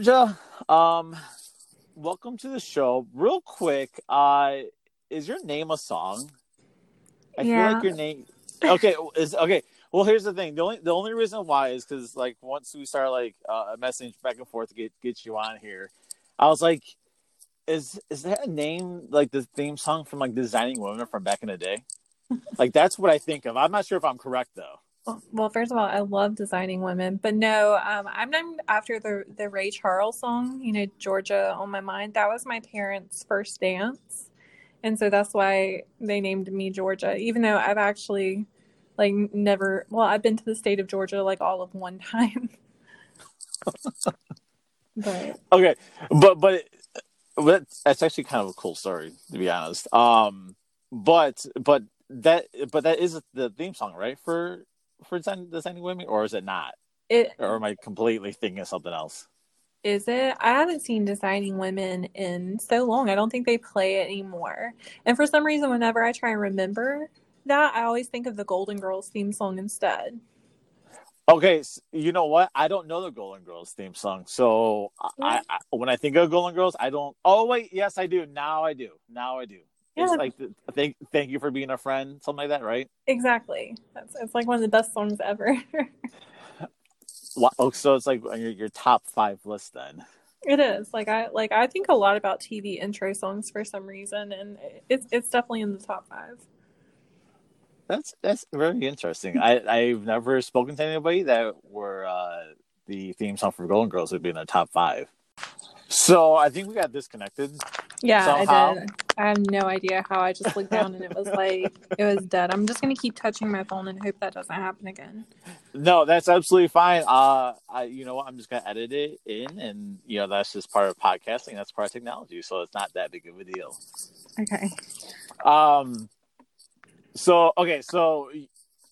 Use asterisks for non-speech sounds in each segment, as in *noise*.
Georgia, um, welcome to the show. Real quick, uh, is your name a song? I Yeah. feel like your name. Okay, is okay. Well, here's the thing. The only the only reason why is because like once we start like uh, message back and forth to get get you on here, I was like, is is that a name like the theme song from like Designing Women from back in the day? *laughs* like that's what I think of. I'm not sure if I'm correct though. Well, first of all, I love designing women, but no, um, I'm named after the the Ray Charles song. You know, Georgia on my mind. That was my parents' first dance, and so that's why they named me Georgia. Even though I've actually like never. Well, I've been to the state of Georgia like all of one *laughs* time. but Okay, but but but that's actually kind of a cool story to be honest. Um, but but that but that is the theme song, right? For for design, designing women, or is it not? it Or am I completely thinking of something else? is it. I haven't seen designing women in so long. I don't think they play it anymore. And for some reason, whenever I try and remember that, I always think of the Golden Girls theme song instead. Okay, s- you know what? I don't know the Golden Girls theme song, so I, I when I think of Golden Girls, I don't. Oh wait, yes, I do. Now I do. Now I do. It's like thank thank you for being a friend, something like that, right? Exactly. That's it's like one of the best songs ever. Wow. Oh, so it's like on your, your top five list then. It is. Like I like I think a lot about TV intro songs for some reason and it's it's definitely in the top 5. That's that's very interesting. I I've never spoken to anybody that were uh, the theme song for Golden Girls would be in the top five. So I think we got disconnected. Yeah, Somehow. I did. I have no idea how I just looked down and it was like it was dead. I'm just going to keep touching my phone and hope that doesn't happen again. No, that's absolutely fine. Uh, I you know what? I'm just gonna edit it in, and you know that's just part of podcasting. That's part of technology, so it's not that big of a deal. Okay. Um, so okay, so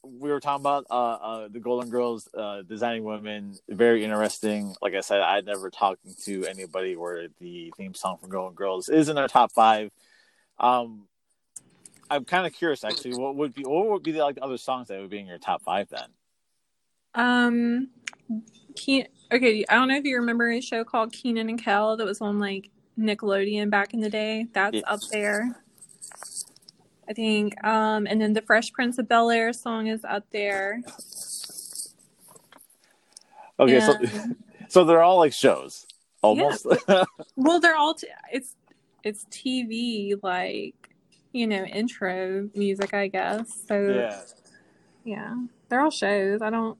we were talking about uh, uh the Golden Girls uh designing women. Very interesting. Like I said, I'd never talked to anybody where the theme song from Golden Girls is in their top five. Um, I'm kind of curious actually. What would be what would be the, like the other songs that would be in your top five then? Um Keen Okay, I don't know if you remember a show called Kenan and Kel that was on like Nickelodeon back in the day. That's Yeah. up there. I think um and then the Fresh Prince of Bel-Air song is up there. Okay, so And- *laughs* so they're all like shows almost. *laughs* Well, they're all t- it's it's TV like you know intro music, I guess. So yeah. yeah, they're all shows. I don't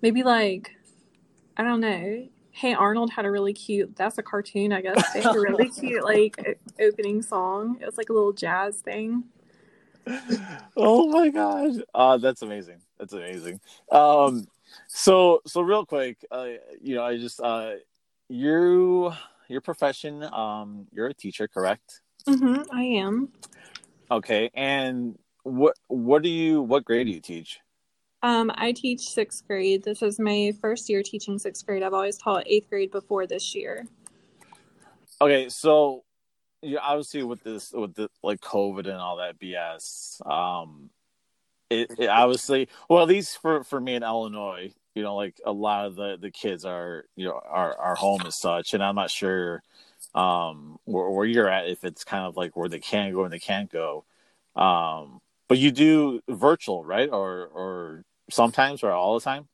maybe like I don't know. Hey Arnold had a really cute. That's a cartoon, I guess. They had a really *laughs* cute like opening song. It was like a little jazz thing. oh my god uh that's amazing that's amazing um so so real quick uh you know i just uh you your profession um you're a teacher correct Mm-hmm, I am. okay and what what do you what grade do you teach Um, I teach sixth grade. This is my first year teaching sixth grade. I've always taught eighth grade before this year. okay so you obviously with this with the like covid and all that bs um it, it obviously well at least for for me in illinois you know like a lot of the the kids are you know are are home as such and i'm not sure um where, where you're at if it's kind of like where they can go and they can't go um but you do virtual right or or sometimes or all the time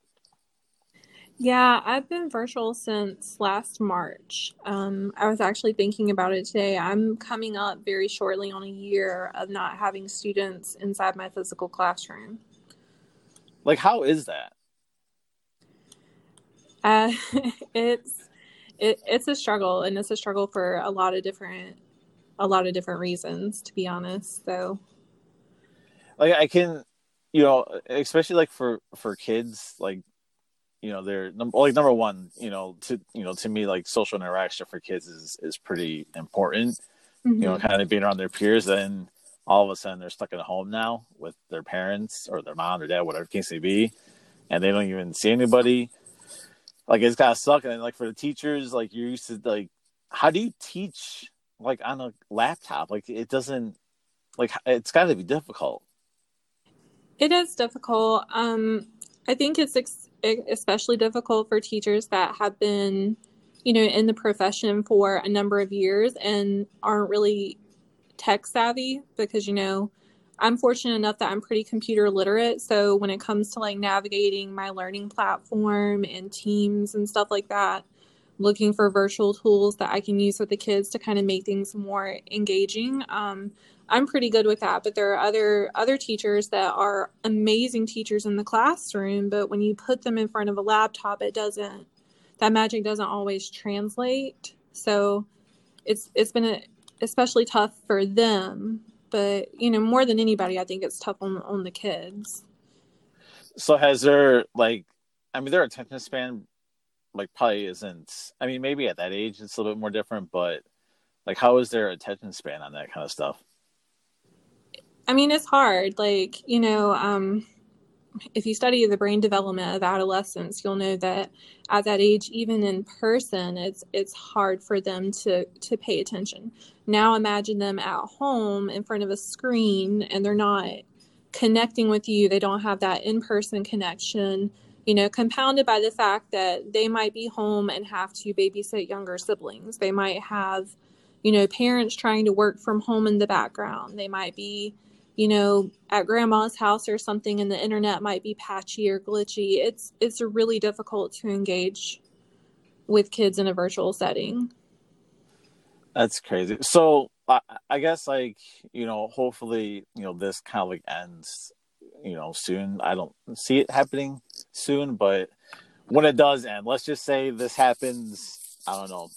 Yeah, I've been virtual since last March. Um, I was actually thinking about it today. I'm coming up very shortly on a year of not having students inside my physical classroom. like how is that Uh, *laughs* it's it, it's a struggle, and it's a struggle for a lot of different a lot of different reasons, to be honest. So like i can you know especially like for for kids like you know they're like number one you know to you know to me like social interaction for kids is is pretty important you know mhm. kind of being around their peers. Then all of a sudden they're stuck at home now with their parents or their mom or dad whatever case may be and they don't even see anybody. Like it's kind gotta suck and then, like for the teachers like you're used to like how do you teach like on a laptop? Like it doesn't like it's got to be difficult It is difficult. Um, I think it's ex- especially difficult for teachers that have been, you know, in the profession for a number of years and aren't really tech savvy because, you know, I'm fortunate enough that I'm pretty computer literate. So when it comes to like navigating my learning platform and teams and stuff like that, looking for virtual tools that I can use with the kids to kind of make things more engaging. Um, I'm pretty good with that, but there are other other teachers that are amazing teachers in the classroom, but when you put them in front of a laptop, it doesn't that magic doesn't always translate. So it's it's been a, especially tough for them, but you know, more than anybody, I think it's tough on on the kids. So has there like I mean their attention span like probably isn't I mean maybe at that age it's a little bit more different, but like how is their attention span on that kind of stuff? I mean, it's hard. Like, you know, um, if you study the brain development of adolescents, you'll know that at that age, even in person, it's it's hard for them to to pay attention. Now imagine them at home in front of a screen and they're not connecting with you. They don't have that in-person connection, you know, compounded by the fact that they might be home and have to babysit younger siblings. They might have, you know, parents trying to work from home in the background. They might be you know, at grandma's house or something and the internet might be patchy or glitchy. It's it's really difficult to engage with kids in a virtual setting. That's crazy. So I, I guess like, you know, hopefully, you know, this kind of like ends, you know, soon. I don't see it happening soon, but when it does end, let's just say this happens, I don't know,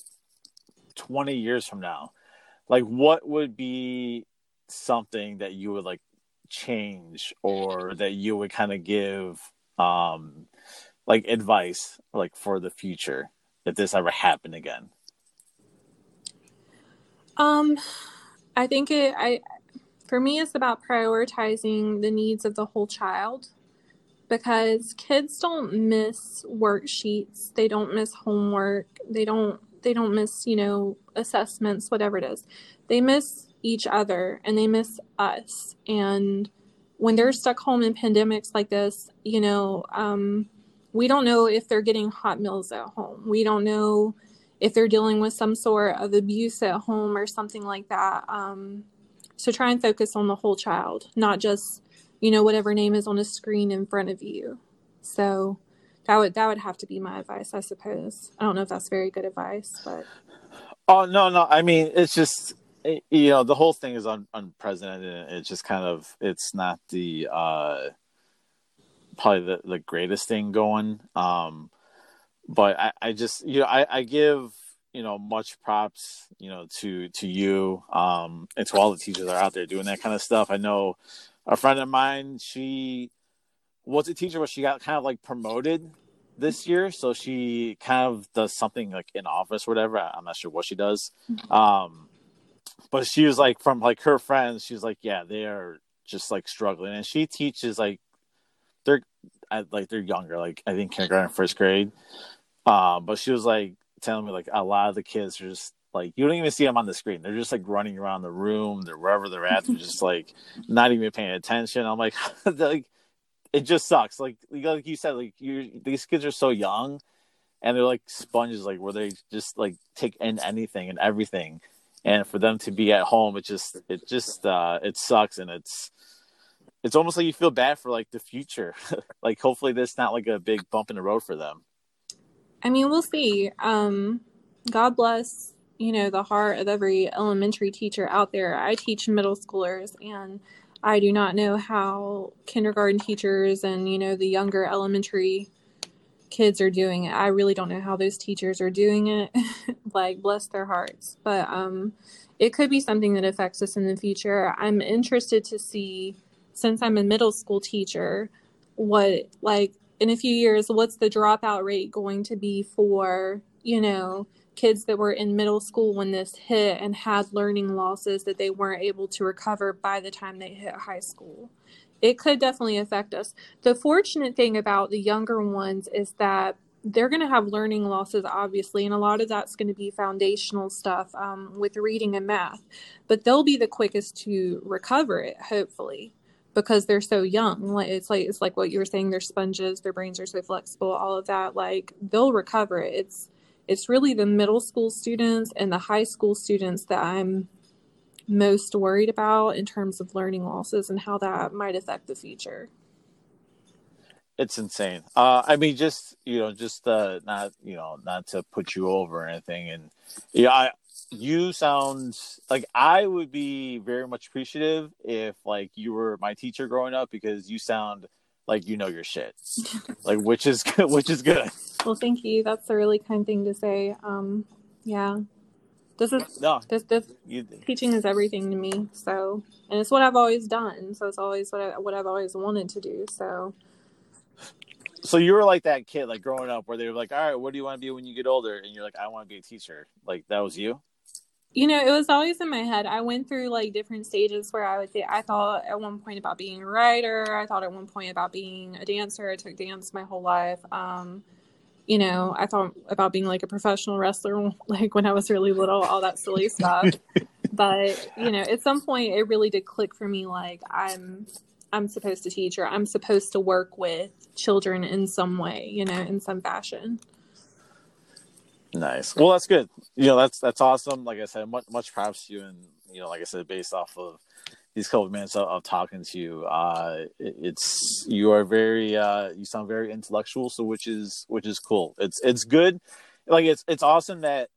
20 years from now. Like what would be something that you would like change or that you would kind of give um like advice like for the future if this ever happened again um i think it i for me it's about prioritizing the needs of the whole child because kids don't miss worksheets they don't miss homework they don't they don't miss you know assessments whatever it is they miss each other and they miss us. And when they're stuck home in pandemics like this, you know, um, we don't know if they're getting hot meals at home. We don't know if they're dealing with some sort of abuse at home or something like that. Um, so try and focus on the whole child, not just, you know, whatever name is on a screen in front of you. So that would that would have to be my advice, I suppose. I don't know if that's very good advice, but Oh no, no. I mean, it's just you know the whole thing is un- unprecedented it's just kind of it's not the uh probably the, the greatest thing going um but i i just you know i i give you know much props you know to to you um and to all the teachers that are out there doing that kind of stuff. I know a friend of mine she was a teacher but she got kind of like promoted this year. So she kind of does something like in office or whatever. I'm not sure what she does. Mm-hmm. um but she was like from like her friends she's like yeah they are just like struggling. And she teaches like they're like they're younger like i think kindergarten first grade. Um but she was like telling me like a lot of the kids are just like you don't even see them on the screen. They're just like running around the room. They're wherever they're at. They're just like not even paying attention. I'm like *laughs* like it just sucks. Like like you said like you these kids are so young and they're like sponges like where they just like take in anything and everything. And for them to be at home it just it just uh it sucks. And it's it's almost like you feel bad for like the future. *laughs* Like hopefully this not like a big bump in the road for them i mean we'll see um god bless you know the heart of every elementary teacher out there i teach middle schoolers and i do not know how kindergarten teachers and you know the younger elementary kids are doing it. I really don't know how those teachers are doing it. *laughs* like bless their hearts. But um it could be something that affects us in the future. I'm interested to see since I'm a middle school teacher what like in a few years what's the dropout rate going to be for, you know, kids that were in middle school when this hit and had learning losses that they weren't able to recover by the time they hit high school it could definitely affect us. The fortunate thing about the younger ones is that they're going to have learning losses, obviously, and a lot of that's going to be foundational stuff um, with reading and math, but they'll be the quickest to recover it, hopefully. Because they're so young. Like it's like it's like what you were saying, they're sponges, their brains are so flexible, all of that, like they'll recover it. It's it's really the middle school students and the high school students that I'm most worried about in terms of learning losses and how that might affect the future. It's insane. Uh, I mean, just you know, just uh, not you know, not to put you over or anything, and yeah, I, you sound like I would be very much appreciative if like you were my teacher growing up because you sound like you know your shit, *laughs* like which is good which is good. Well, thank you. That's a really kind thing to say. Um, yeah, this is no this this you, teaching is everything to me. So, and it's what I've always done. So it's always what I, what I've always wanted to do. So. So you were like that kid, like growing up, where they were like, "All right, what do you want to be when you get older?" And you're like, "I want to be a teacher." Like that was you you know, it was always in my head. I went through like different stages where I would say I thought at one point about being a writer. I thought at one point about being a dancer. I took dance my whole life. Um, you know, I thought about being like a professional wrestler, *laughs* like when I was really little, all that silly stuff. but you know, at some point, it really did click for me. Like I'm, I'm supposed to teach, or I'm supposed to work with children in some way. You know, in some fashion. Nice. Well, that's good. You know, that's that's awesome. Like I said, much much props to you, and you know, like I said, based off of these couple of minutes of, of talking to you, uh, it, it's you are very uh, you sound very intellectual, so which is which is cool. It's it's good. Like it's it's awesome that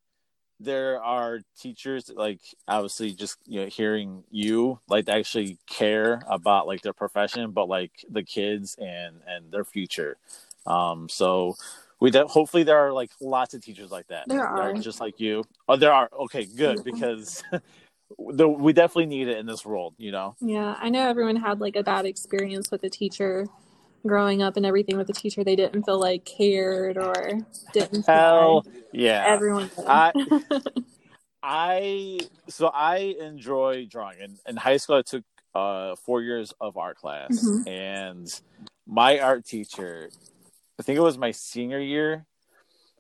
there are teachers like obviously just you know hearing you like actually care about like their profession but like the kids and and their future um so we de- hopefully there are like lots of teachers like that. There are just like you. Oh, there are. Okay, good because *laughs* the, we definitely need it in this world. You know. Yeah, I know everyone had like a bad experience with a teacher growing up and everything with the teacher. They didn't feel like cared or didn't. Hell yeah, everyone. I, *laughs* I so I enjoy drawing. In, in high school, I took uh, four years of art class, mm-hmm. and my art teacher I think it was my senior year.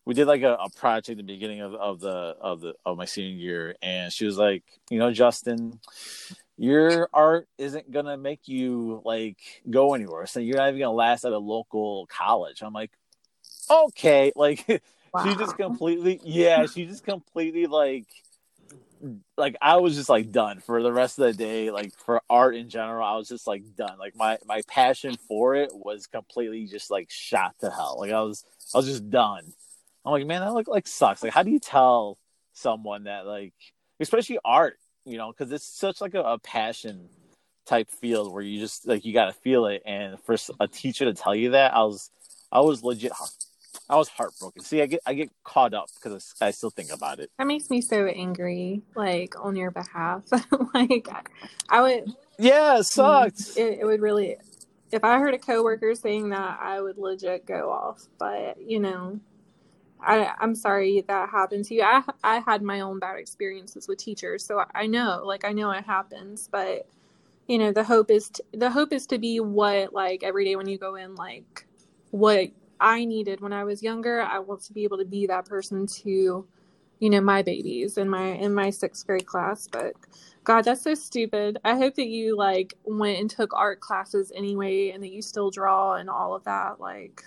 We did like a, a project at the beginning of, of the of the of my senior year, and she was like, you know, Justin, your art isn't gonna make you like go anywhere. So you're not even gonna last at a local college. I'm like, okay, *laughs* like wow. she just completely, yeah, she just completely like like I was just like done for the rest of the day. Like for art in general, I was just like done. Like my my passion for it was completely just like shot to hell. Like I was I was just done. I'm like, man, that look like sucks. Like, how do you tell someone that like, especially art, you know, because it's such like a, a passion type field where you just like you got to feel it. And for a teacher to tell you that, I was I was legit I was heartbroken. See, I get I get caught up because I still think about it. That makes me so angry, like on your behalf. *laughs* like I would. Yeah, it mm, sucked. It, it would really. If I heard a coworker saying that, I would legit go off. But you know, I I'm sorry that happened to you. I I had my own bad experiences with teachers, so I know, like I know it happens, but you know the hope is to, the hope is to be what like every day when you go in like what I needed when I was younger. I want to be able to be that person to, you know, my babies in my in my sixth grade class. But God, that's so stupid. I hope that you like went and took art classes anyway, and that you still draw and all of that. Like,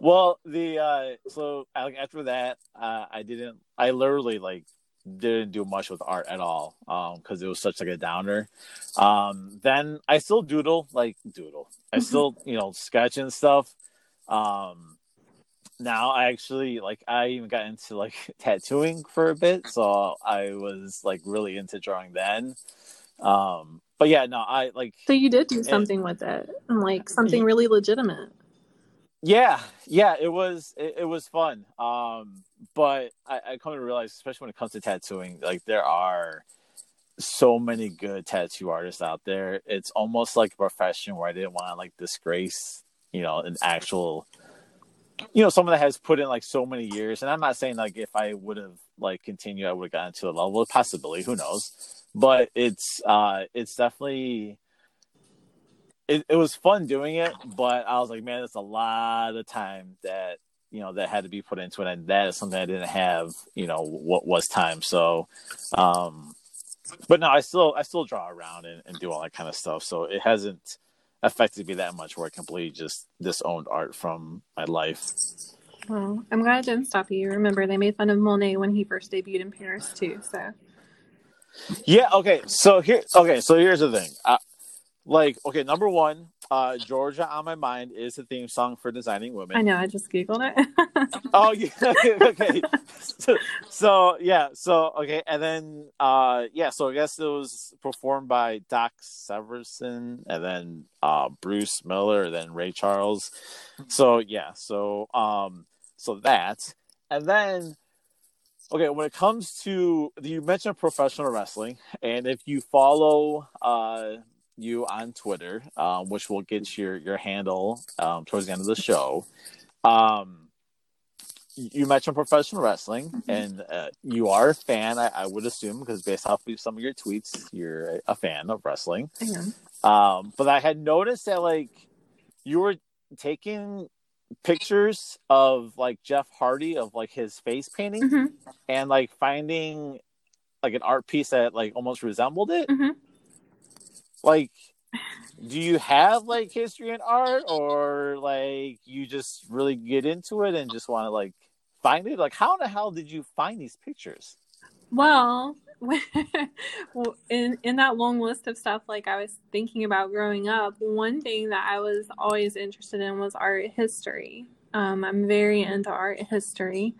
well, the uh so after that, uh, I didn't. I literally like didn't do much with art at all um because it was such like a downer um then i still doodle like doodle i still you know sketch and stuff um, now I actually like I even got into like *laughs* tattooing for a bit, so I was like really into drawing then. Um, but yeah, no, I like. So you did do something it, with it, and like something really legitimate. Yeah, yeah, it was it, it was fun. Um, but I, I come to realize, especially when it comes to tattooing, like there are so many good tattoo artists out there. It's almost like a profession where I didn't want to like disgrace you know, an actual, you know, someone that has put in like so many years. And I'm not saying like if I would have like continued, I would have gotten to a level. Possibility, who knows? But it's uh, it's definitely. It, it was fun doing it, but I was like, man, that's a lot of time that you know that had to be put into it, and that is something I didn't have. You know, what was time? So, um, but no, I still I still draw around and, and do all that kind of stuff. So it hasn't affected me that much where I completely just disowned art from my life. Well, I'm glad it didn't stop you. Remember, they made fun of Monet when he first debuted in Paris too. So yeah. Okay. So here. Okay. So here's the thing. Uh, like, okay, number one, uh, Georgia on my mind is the theme song for Designing Women. I know. I just googled it. *laughs* oh yeah. *laughs* okay. So, so, yeah. So okay, and then uh, yeah. So I guess it was performed by Doc Severinsen, and then uh, Bruce Miller, then Ray Charles. So yeah. So um, so that, and then okay when it comes to you mentioned professional wrestling and if you follow uh you on twitter um, which will get your your handle um, towards the end of the show um you mentioned professional wrestling mm-hmm. and uh, you are a fan I, I, would assume because based off of some of your tweets you're a fan of wrestling um but i had noticed that like you were taking pictures of like Jeff Hardy of like his face painting mm-hmm. and like finding like an art piece that like almost resembled it. Mm-hmm. Like, do you have like history and art or like you just really get into it and just want to like find it? Like, how the hell did you find these pictures? Well, *laughs* in in that long list of stuff like I was thinking about growing up, one thing that I was always interested in was art history. Um, I'm very into art history,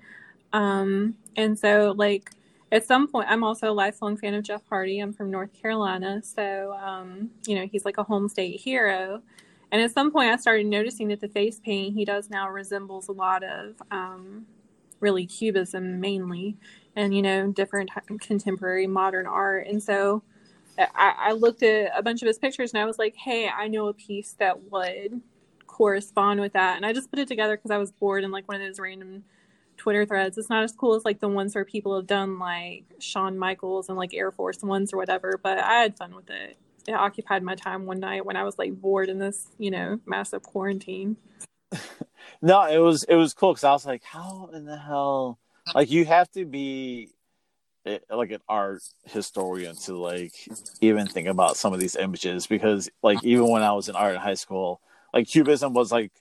um, and so like at some point, I'm also a lifelong fan of Jeff Hardy. I'm from North Carolina, so um, you know he's like a home state hero. And at some point, I started noticing that the face paint he does now resembles a lot of um, really cubism mainly and you know different contemporary modern art and so I, I, looked at a bunch of his pictures and i was like hey i know a piece that would correspond with that and i just put it together because i was bored in like one of those random twitter threads. It's not as cool as like the ones where people have done like Shawn Michaels and like air force ones or whatever but i had fun with it. It occupied my time one night when i was like bored in this you know massive quarantine. *laughs* No it was it was cool because i was like how in the hell like you have to be eh, like an art historian to like even think about some of these images because like even when I was in art in high school, like cubism was like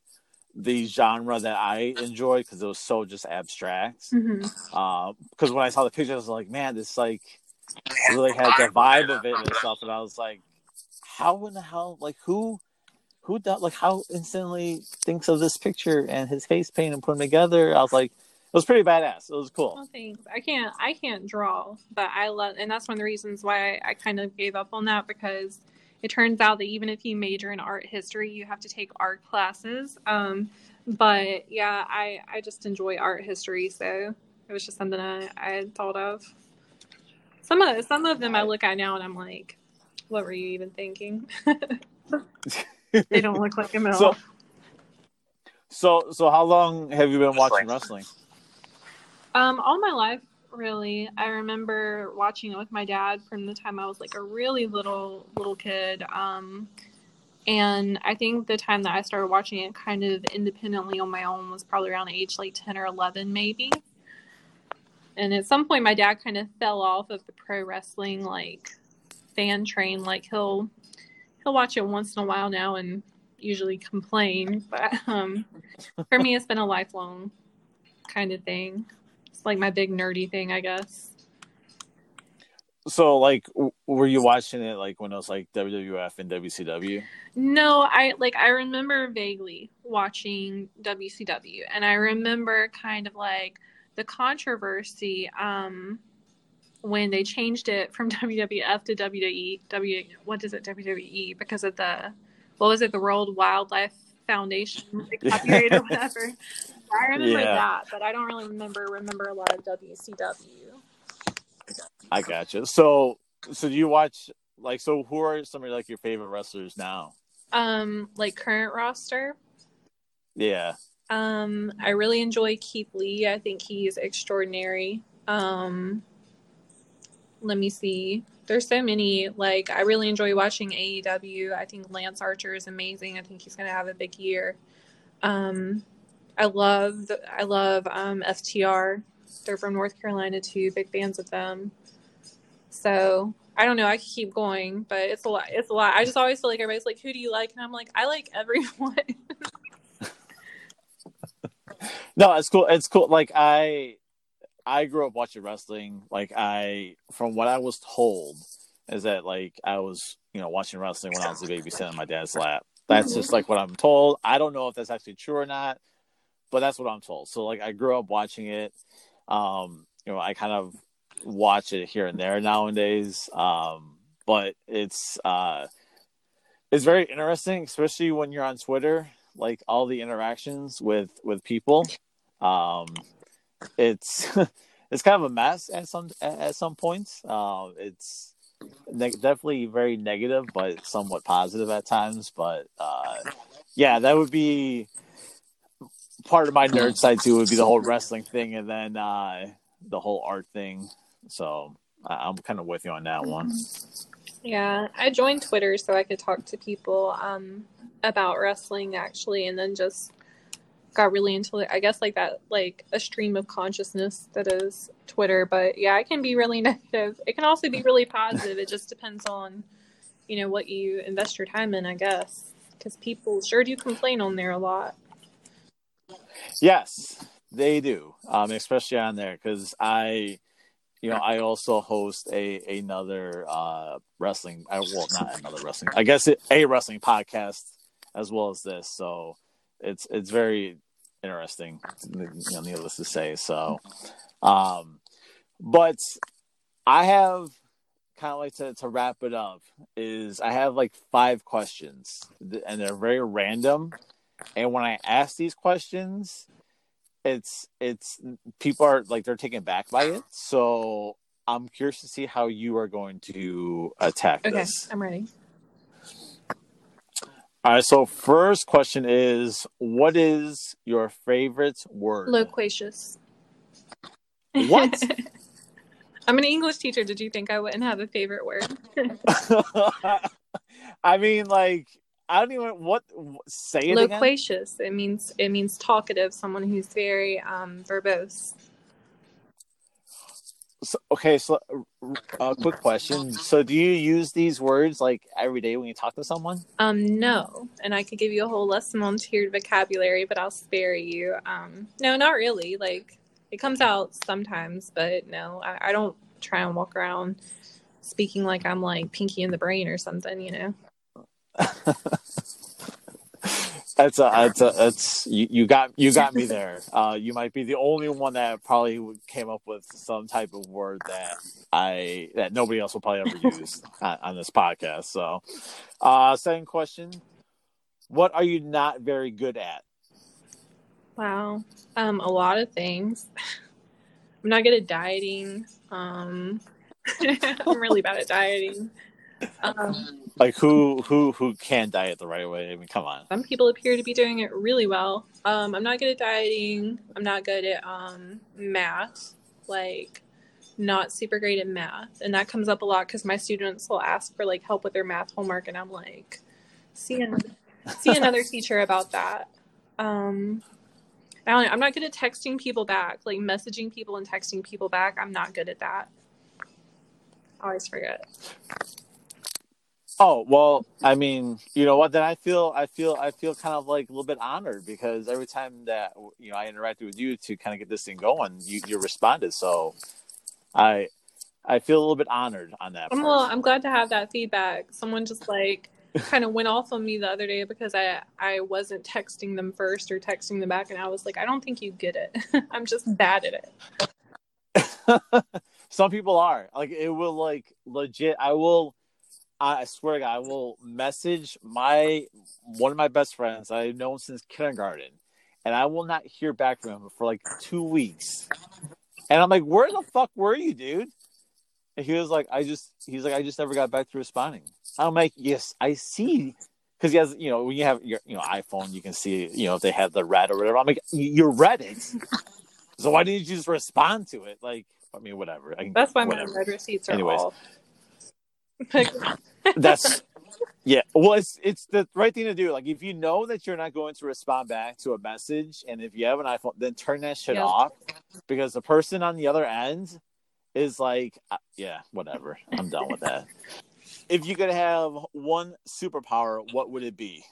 the genre that I enjoyed because it was so just abstract. Because mm-hmm. uh, when I saw the picture, I was like, man, this like really had the vibe of it and stuff, and I was like, how in the hell, like who? Who does like how instantly thinks of this picture and his face paint and put them together? I was like, it was pretty badass. It was cool. Oh, thanks. I can't I can't draw, but I love and that's one of the reasons why I, I kind of gave up on that because it turns out that even if you major in art history, you have to take art classes. Um, but yeah, I I just enjoy art history, so it was just something I, I had thought of. Some of some of them I look at now and I'm like, what were you even thinking? *laughs* they don't look like him at so, all. So so how long have you been watching wrestling? Um, all my life, really. I remember watching it with my dad from the time I was like a really little little kid. Um, and I think the time that I started watching it kind of independently on my own was probably around age like ten or eleven, maybe. And at some point, my dad kind of fell off of the pro wrestling like fan train. Like he'll he'll watch it once in a while now and usually complain, but um, for me, it's been a lifelong kind of thing like my big nerdy thing, I guess. So, like, were you watching it like when it was like WWF and WCW? No, I like I remember vaguely watching WCW, and I remember kind of like the controversy um when they changed it from *laughs* WWF to WWE. W what is it WWE because of the what was it the World Wildlife Foundation like, *laughs* copyright or whatever. *laughs* I remember yeah. that, but I don't really remember remember a lot of WCW. I gotcha. So, so do you watch like so? Who are some of like your favorite wrestlers now? Um, like current roster. Yeah. Um, I really enjoy Keith Lee. I think he's extraordinary. Um, let me see. There's so many. Like, I really enjoy watching AEW. I think Lance Archer is amazing. I think he's going to have a big year. Um, I love I love um, FTR. They're from North Carolina too. Big fans of them. So I don't know. I keep going, but it's a lot. It's a lot. I just always feel like everybody's like, "Who do you like?" And I'm like, "I like everyone." *laughs* no, it's cool. It's cool. Like I, I grew up watching wrestling. Like I, from what I was told, is that like I was, you know, watching wrestling when I was a baby sitting on my dad's lap. That's just like what I'm told. I don't know if that's actually true or not, but that's what I'm told. So like I grew up watching it. Um, you know, I kind of watch it here and there nowadays. Um, but it's uh it's very interesting, especially when you're on Twitter, like all the interactions with with people. Um it's *laughs* it's kind of a mess at some at some points. Um it's ne- definitely very negative, but somewhat positive at times. But uh, yeah, that would be part of my nerd side too. Would be the whole wrestling thing, and then uh, the whole art thing. So I'm kind of with you on that one. Yeah, I joined Twitter so I could talk to people um, about wrestling actually, and then just got really into it. I guess like that, like a stream of consciousness that is Twitter. But yeah, it can be really *laughs* negative. It can also be really positive. It just depends on, you know, what you invest your time in, I guess. Because people sure do complain on there a lot. Yes, they do, um, especially on there. Because I, you know, I also host a another uh, wrestling. I, well, not another wrestling. I guess it, a wrestling podcast as well as this. So it's it's very interesting, you know, needless to say. So, um, but I have kind of like to, to wrap it up is I have like five questions and they're very random. And when I ask these questions, it's it's people are like they're taken back by it. So I'm curious to see how you are going to attack okay, this. I'm ready. All right, so first question is what is your favorite word? Loquacious. What? *laughs* I'm an English teacher. Did you think I wouldn't have a favorite word? *laughs* I mean, like, I don't even what say it Loquacious. Again? It means it means talkative, someone who's very um, verbose. So, okay, so a uh, quick question. So, do you use these words like every day when you talk to someone? Um, no. And I could give you a whole lesson on tiered vocabulary, but I'll spare you. Um, no, not really. Like, it comes out sometimes, but no, I, I don't try and walk around speaking like I'm like Pinky in the Brain or something, you know. That's a, that's a, that's you, you got you got me there. Uh, you might be the only one that probably came up with some type of word that I that nobody else will probably ever *laughs* use on, on, this podcast. So, uh, second question: What are you not very good at? Wow, um, a lot of things. I'm not good at dieting. Um, *laughs* I'm really bad at dieting. Um, like who who who can diet the right way? I mean, come on. Some people appear to be doing it really well. Um, I'm not good at dieting. I'm not good at um, math. Like, not super great at math, and that comes up a lot because my students will ask for like help with their math homework, and I'm like, see another see another *laughs* teacher about that. Um, I don't I'm not good at texting people back, like messaging people and texting people back. I'm not good at that. I always forget. Oh well, I mean, you know what? Then I feel, I feel, I feel kind of like a little bit honored because every time that you know I interacted with you to kind of get this thing going, you, you responded. So, I, I feel a little bit honored on that. Well, I'm glad to have that feedback. Someone just like kind of went off on me the other day because I I wasn't texting them first or texting them back, and I was like, I don't think you get it. *laughs* I'm just bad at it. *laughs* Some people are like it will like legit. I will I swear to God, I will message my one of my best friends I've known since kindergarten, and I will not hear back from him for like two weeks. And I'm like, "Where the fuck were you, dude?" And he was like, "I just," he's like, "I just never got back to responding." I'm like, "Yes, I see." Because he has, you know, when you have your, you know, iPhone, you can see, you know, if they have the red or whatever. I'm like, you read it, so why didn't you just respond to it? Like, I mean, whatever. I, That's why whatever. my red receipts are Anyways. off. *laughs* That's yeah. Well, it's it's the right thing to do. Like if you know that you're not going to respond back to a message, and if you have an iPhone, then turn that shit Yeah. off because the person on the other end is like, uh, yeah, whatever. I'm done with that. If you could have one superpower, what would it be?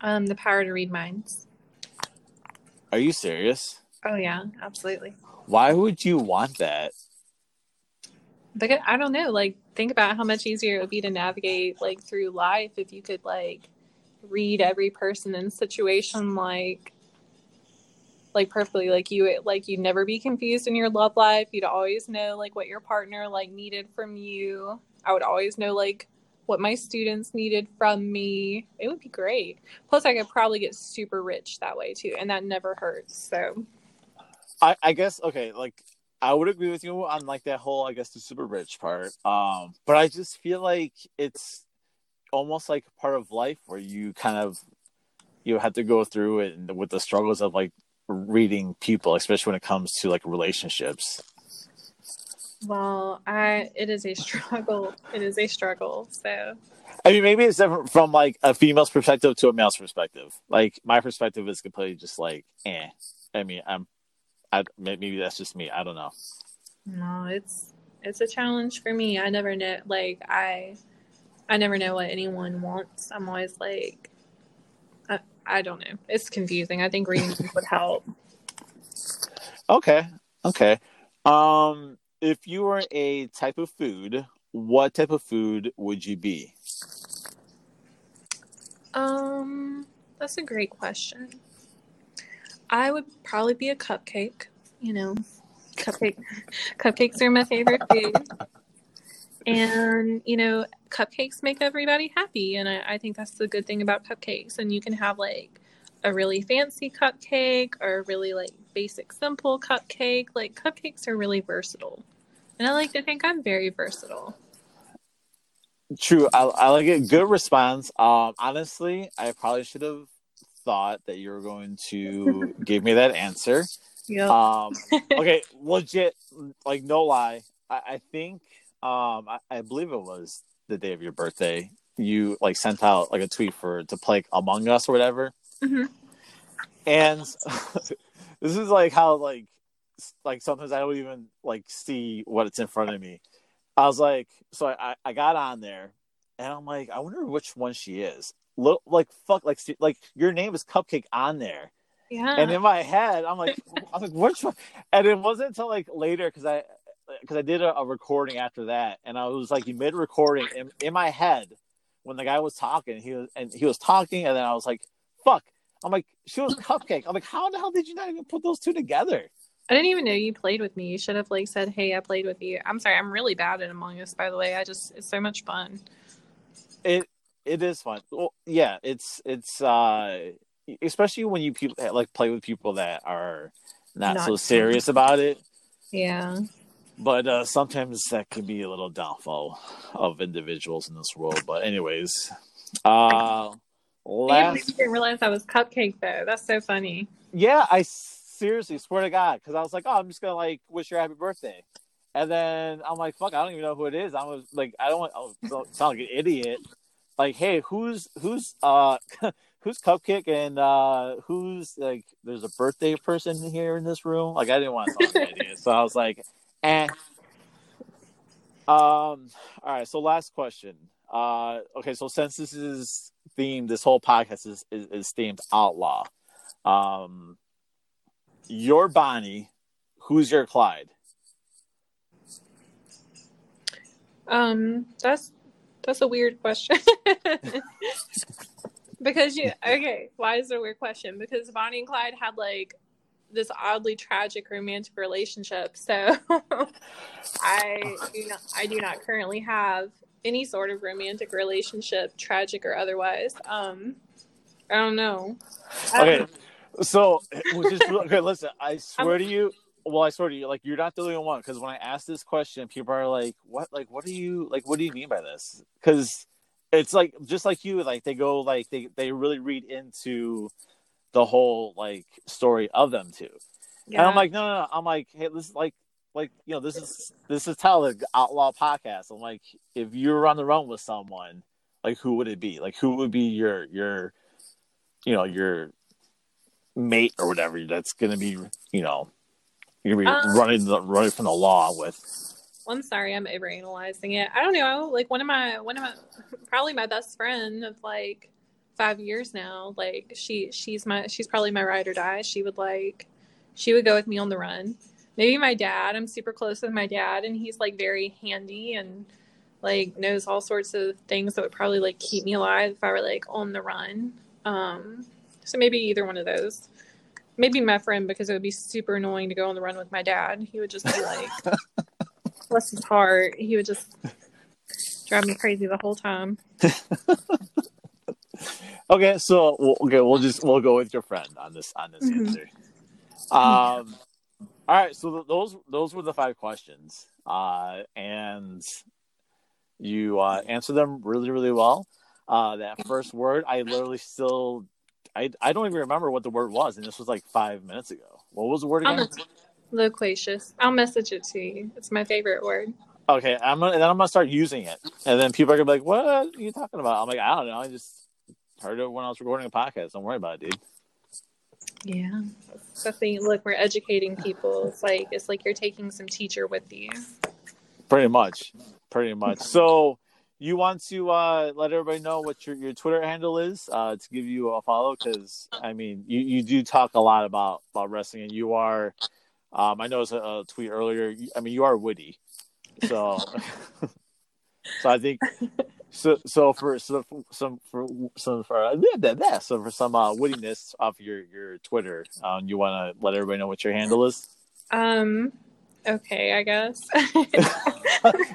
Um, the power to read minds. Are you serious? Oh yeah, absolutely. Why would you want that? Because I don't know. Like, think about how much easier it would be to navigate like through life if you could like read every person and situation like like perfectly. Like you like you'd never be confused in your love life. You'd always know like what your partner like needed from you. I would always know like what my students needed from me. It would be great. Plus i could probably get super rich that way too and that never hurts so. I, I guess okay, like I would agree with you on like that whole I guess the super rich part. Um, but I just feel like it's almost like part of life where you kind of you have to go through it and with the struggles of like reading people, especially when it comes to like relationships. well i it is a struggle it is a struggle so I mean, maybe it's different from like a female's perspective to a male's perspective. Like my perspective is completely just like, eh. I mean, I'm, I maybe that's just me. I don't know. no it's it's a challenge for me i never know like i i never know what anyone wants i'm always like i, I don't know it's confusing i think reading would help Okay, okay. Um, if you were a type of food, what type of food would you be? Um, that's a great question. I would probably be a cupcake. You know, cupcake. Cupcakes are my favorite food, and you know, cupcakes make everybody happy, and I, I think that's the good thing about cupcakes. And you can have like a really fancy cupcake or a really like basic, simple cupcake. Like cupcakes are really versatile, and I like to think I'm very versatile. True, I, I like it. Good response. Um, honestly, I probably should have thought that you were going to *laughs* give me that answer. Yeah. Um, *laughs* okay, legit, like no lie. I, I think, um, I, I believe it was the day of your birthday. You like sent out like a tweet for to play Among Us or whatever. Mhm. And *laughs* this is like how like like sometimes I don't even like see what it's in front of me. I was like, so I I got on there, and I'm like, I wonder which one she is. Look, like fuck, like like your name is Cupcake on there, Yeah. and in my head, I'm like, I'm like, which one? And it wasn't until like later because I because I did a, a recording after that, and I was like you mid recording in, in my head when the guy was talking. He was and he was talking, and then I was like, fuck. I'm like, she was Cupcake. I'm like, how the hell did you not even put those two together? I didn't even know you played with me. You should have like said, "Hey, I played with you." I'm sorry. I'm really bad at Among Us, by the way. I just it's so much fun. It it is fun. Well, yeah, it's it's uh especially when you people like play with people that are not, Not so serious about it. Yeah. But uh sometimes that can be a little downfall of individuals in this world. But anyways, uh I last you didn't realize I was cupcake though. That's so funny. yeah, I seriously swear to God, because I was like, oh, I'm just gonna like wish her happy birthday, and then I'm like, fuck, I don't even know who it is. I was like, I don't want to sound like an idiot. Like, hey, who's who's uh *laughs* who's Cupcake and uh who's like there's a birthday person here in this room. Like, I didn't want to an so I was like, eh. Um. All right. So last question. Uh. Okay. So since this is themed, this whole podcast is is, is themed outlaw. Um. Your Bonnie. Who's your Clyde? Um, that's that's a weird question. *laughs* because you okay, why is it a weird question? Because Bonnie and Clyde had like this oddly tragic romantic relationship. So *laughs* I do not I do not currently have any sort of romantic relationship, tragic or otherwise. Um I don't know. Okay. know. So, which is okay. Listen, I swear to you. Well, I swear to you, like you're not the only one. Because when I ask this question, people are like, "What? Like, what do you like? What do you mean by this?" Because it's like just like you, like they go like they they really read into the whole like story of them too. And I'm like, no, no, no. I'm like, hey, this is like, like you know, this is this is how the Outlaw podcast. I'm like, if you were on the run with someone, like who would it be? Like who would be your your, you know, your mate or whatever that's gonna be, you know, you're gonna be Um, running the running from the law with. Well, I'm sorry, I'm overanalyzing it. I don't know. Like one of my one of my *laughs* probably my best friend of like five years now. Like she she's my she's probably my ride or die. She would like she would go with me on the run. Maybe my dad. I'm super close with my dad, and he's like very handy and like knows all sorts of things that would probably like keep me alive if I were like on the run. Um, so maybe either one of those. Maybe my friend because it would be super annoying to go on the run with my dad. He would just be like, *laughs* bless his heart, he would just drive me crazy the whole time. *laughs* Okay, so we'll, okay, we'll just we'll go with your friend on this on this Mhm. answer. Um, all right, so th- those those were the five questions, uh, and you uh, answered them really really well. Uh, that first word, I literally still, I I don't even remember what the word was, and this was like five minutes ago. What was the word again? loquacious. I'll message it to you. It's my favorite word. Okay, I'm gonna then I'm gonna start using it, and then people are gonna be like, "What are you talking about?" I'm like, "I don't know. I just heard it when I was recording a podcast. Don't worry about it, dude." Yeah. That's the thing. Look, we're educating people. It's like it's like you're taking some teacher with you. Pretty much, pretty much. So, you want to uh, let everybody know what your, your Twitter handle is uh, to give you a follow? Because I mean, you, you do talk a lot about about wrestling, and you are. Um, I noticed a, a tweet earlier. I mean, you are witty, so *laughs* so I think so. So for for some for some for uh, that that so for some uh, wittiness off your your Twitter, um, you want to let everybody know what your handle is. Um. Okay, I guess. *laughs*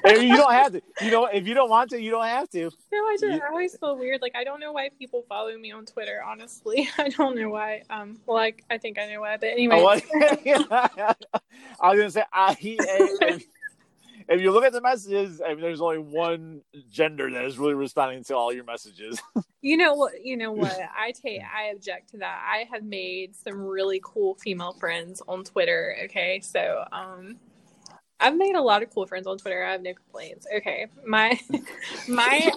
You don't have to. You know, if you don't want to, you don't have to. No, I just I always feel weird. Like I don't know why people follow me on Twitter. Honestly, *laughs* I don't know why. Um, well, I, I think I know why. But anyway, Oh. *laughs* I was gonna say, I, if, you look at the messages, I mean, there's only one gender that is really responding to all your messages. *laughs* you know what? You know what? I take. I object to that. I have made some really cool female friends on Twitter. Okay, so um, I've made a lot of cool friends on Twitter. I have no complaints. Okay, my *laughs* my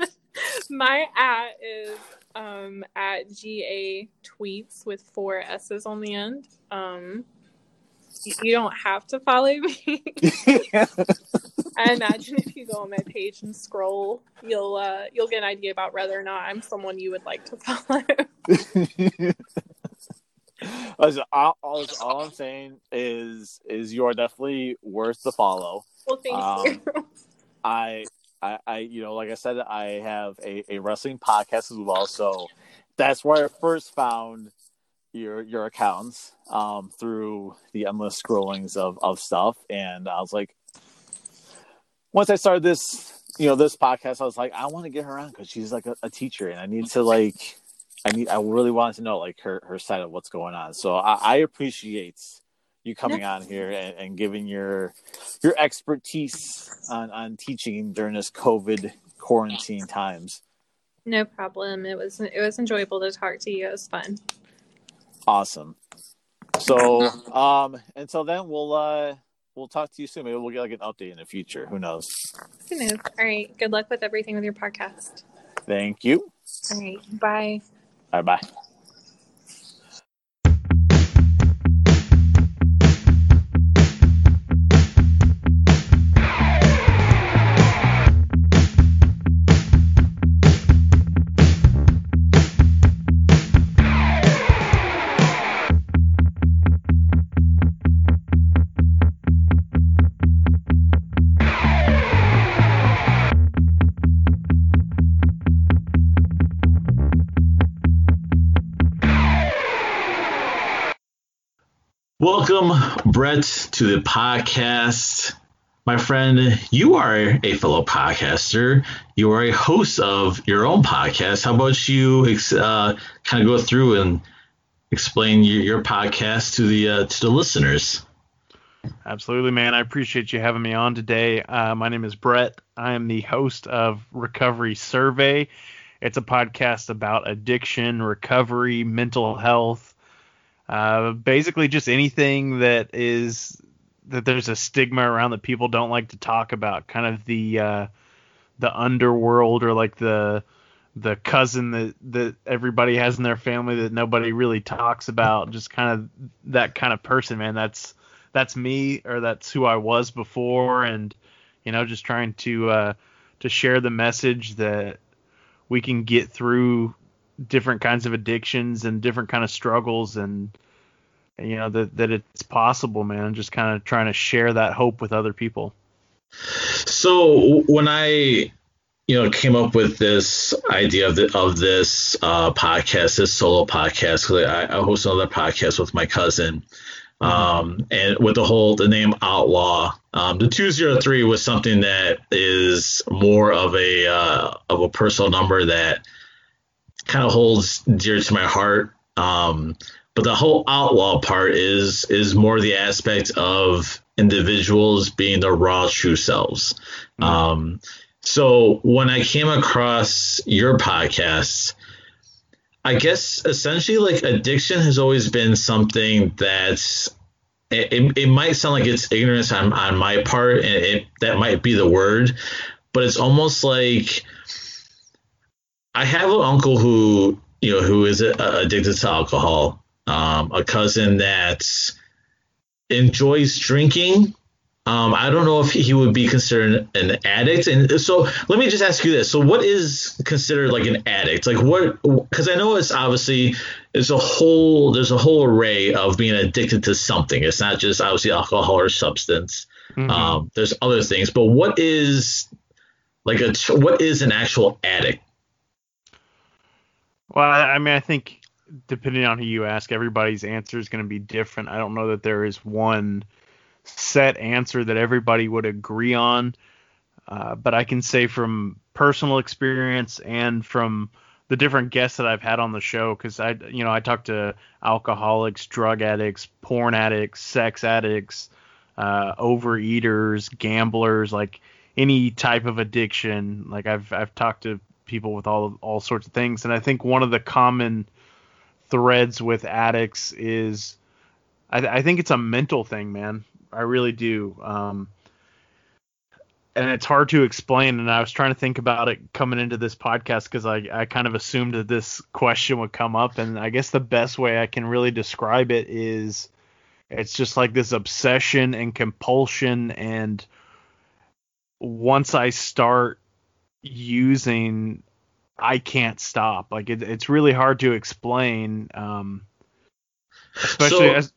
*laughs* my at is um at ga tweets with four s's on the end. Um, you- don't have to follow me. *laughs* I imagine if you go on my page and scroll, you'll uh, you'll get an idea about whether or not I'm someone you would like to follow. *laughs* All, all I'm saying is, is you are definitely worth the follow. well, thank Um, you. I, I, I, you know, like I said, I have a, a wrestling podcast as well, so that's where I first found your your accounts um, through the endless scrollings of of stuff, and I was like, once I started this, you know, this podcast, I was like, I want to get her on because she's like a, a teacher, and I need to like, I need, I really wanted to know like her her side of what's going on. So I, I appreciate you coming on here and, and giving your your expertise on on teaching during this COVID quarantine times. No problem. It was it was enjoyable to talk to you. It was fun. Awesome. So um until then we'll uh we'll talk to you soon. Maybe we'll get like an update in the future. Who knows? Who knows? All right. Good luck with everything with your podcast. Thank you. All right. Bye. Bye bye. Welcome, Brett, to the podcast. My friend, you are a fellow podcaster. You are a host of your own podcast. How about you uh, kind of go through and explain your, your podcast to the uh, to the listeners? Absolutely, man. I appreciate you having me on today. Uh, my name is Brett. I am the host of Recovery Survey. It's a podcast about addiction, recovery, mental health, uh, basically just anything that is that there's a stigma around that people don't like to talk about. Kind of the uh, the underworld or like the the cousin that that everybody has in their family that nobody really talks about. Just kind of that kind of person, man. That's that's me or that's who I was before, and you know, just trying to uh, to share the message that we can get through different kinds of addictions and different kind of struggles and you know that that it's possible man. Just kind of trying to share that hope with other people. So when i you know came up with this idea of the, of this uh, podcast this solo podcast I, I host another podcast with my cousin um, and with the whole the name outlaw. Um, the 203 was something that is more of a uh, of a personal number that kind of holds dear to my heart um, but the whole outlaw part is is more the aspect of individuals being their raw true selves. Mm-hmm. Um, so when I came across your podcast, I guess essentially like addiction has always been something that's it, it might sound like it's ignorance on, on my part and it, that might be the word, but it's almost like I have an uncle who you know who is addicted to alcohol um, a cousin that enjoys drinking. Um, I don't know if he would be considered an addict. And so let me just ask you this. So what is considered like an addict? Like what, cause I know it's obviously, there's a whole, there's a whole array of being addicted to something. It's not just obviously alcohol or substance. Mm-hmm. Um, there's other things, but what is like a, what is an actual addict? Well, I mean, I think depending on who you ask, everybody's answer is going to be different. I don't know that there is one set answer that everybody would agree on. Uh, but I can say from personal experience and from the different guests that I've had on the show, because I, you know, I talk to alcoholics, drug addicts, porn addicts, sex addicts, uh, overeaters, gamblers, like any type of addiction. Like I've I've talked to people with all all sorts of things, and I think one of the common threads with addicts is I, I, think it's a mental thing, man. I really do. Um, and it's hard to explain. And I was trying to think about it coming into this podcast because I, I kind of assumed that this question would come up. And I guess the best way I can really describe it is it's just like this obsession and compulsion. And once I start using I can't stop. Like it, it's really hard to explain. Um, especially so, as.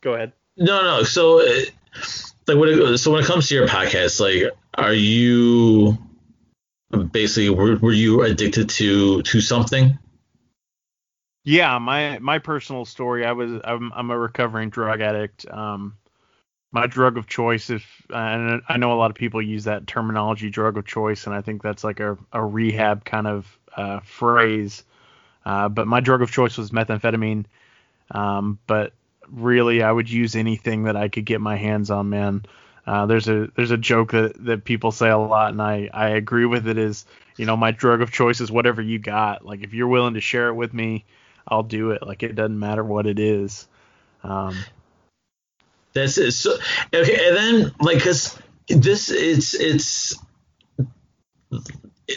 Go ahead. No, no. So, uh, like, what? It, so when it comes to your podcast, like, are you basically were, were you addicted to to something? Yeah, my my personal story. I was I'm, I'm a recovering drug addict. Um, my drug of choice if and i know a lot of people use that terminology drug of choice and i think that's like a, a rehab kind of uh, phrase. Uh, but my drug of choice was methamphetamine. Um, but really i would use anything that i could get my hands on man. Uh, there's a there's a joke that, that people say a lot and I, I agree with it is you know my drug of choice is whatever you got. Like if you're willing to share it with me i'll do it. Like it doesn't matter what it is. Um, that's it. So okay, and then like because this it's it's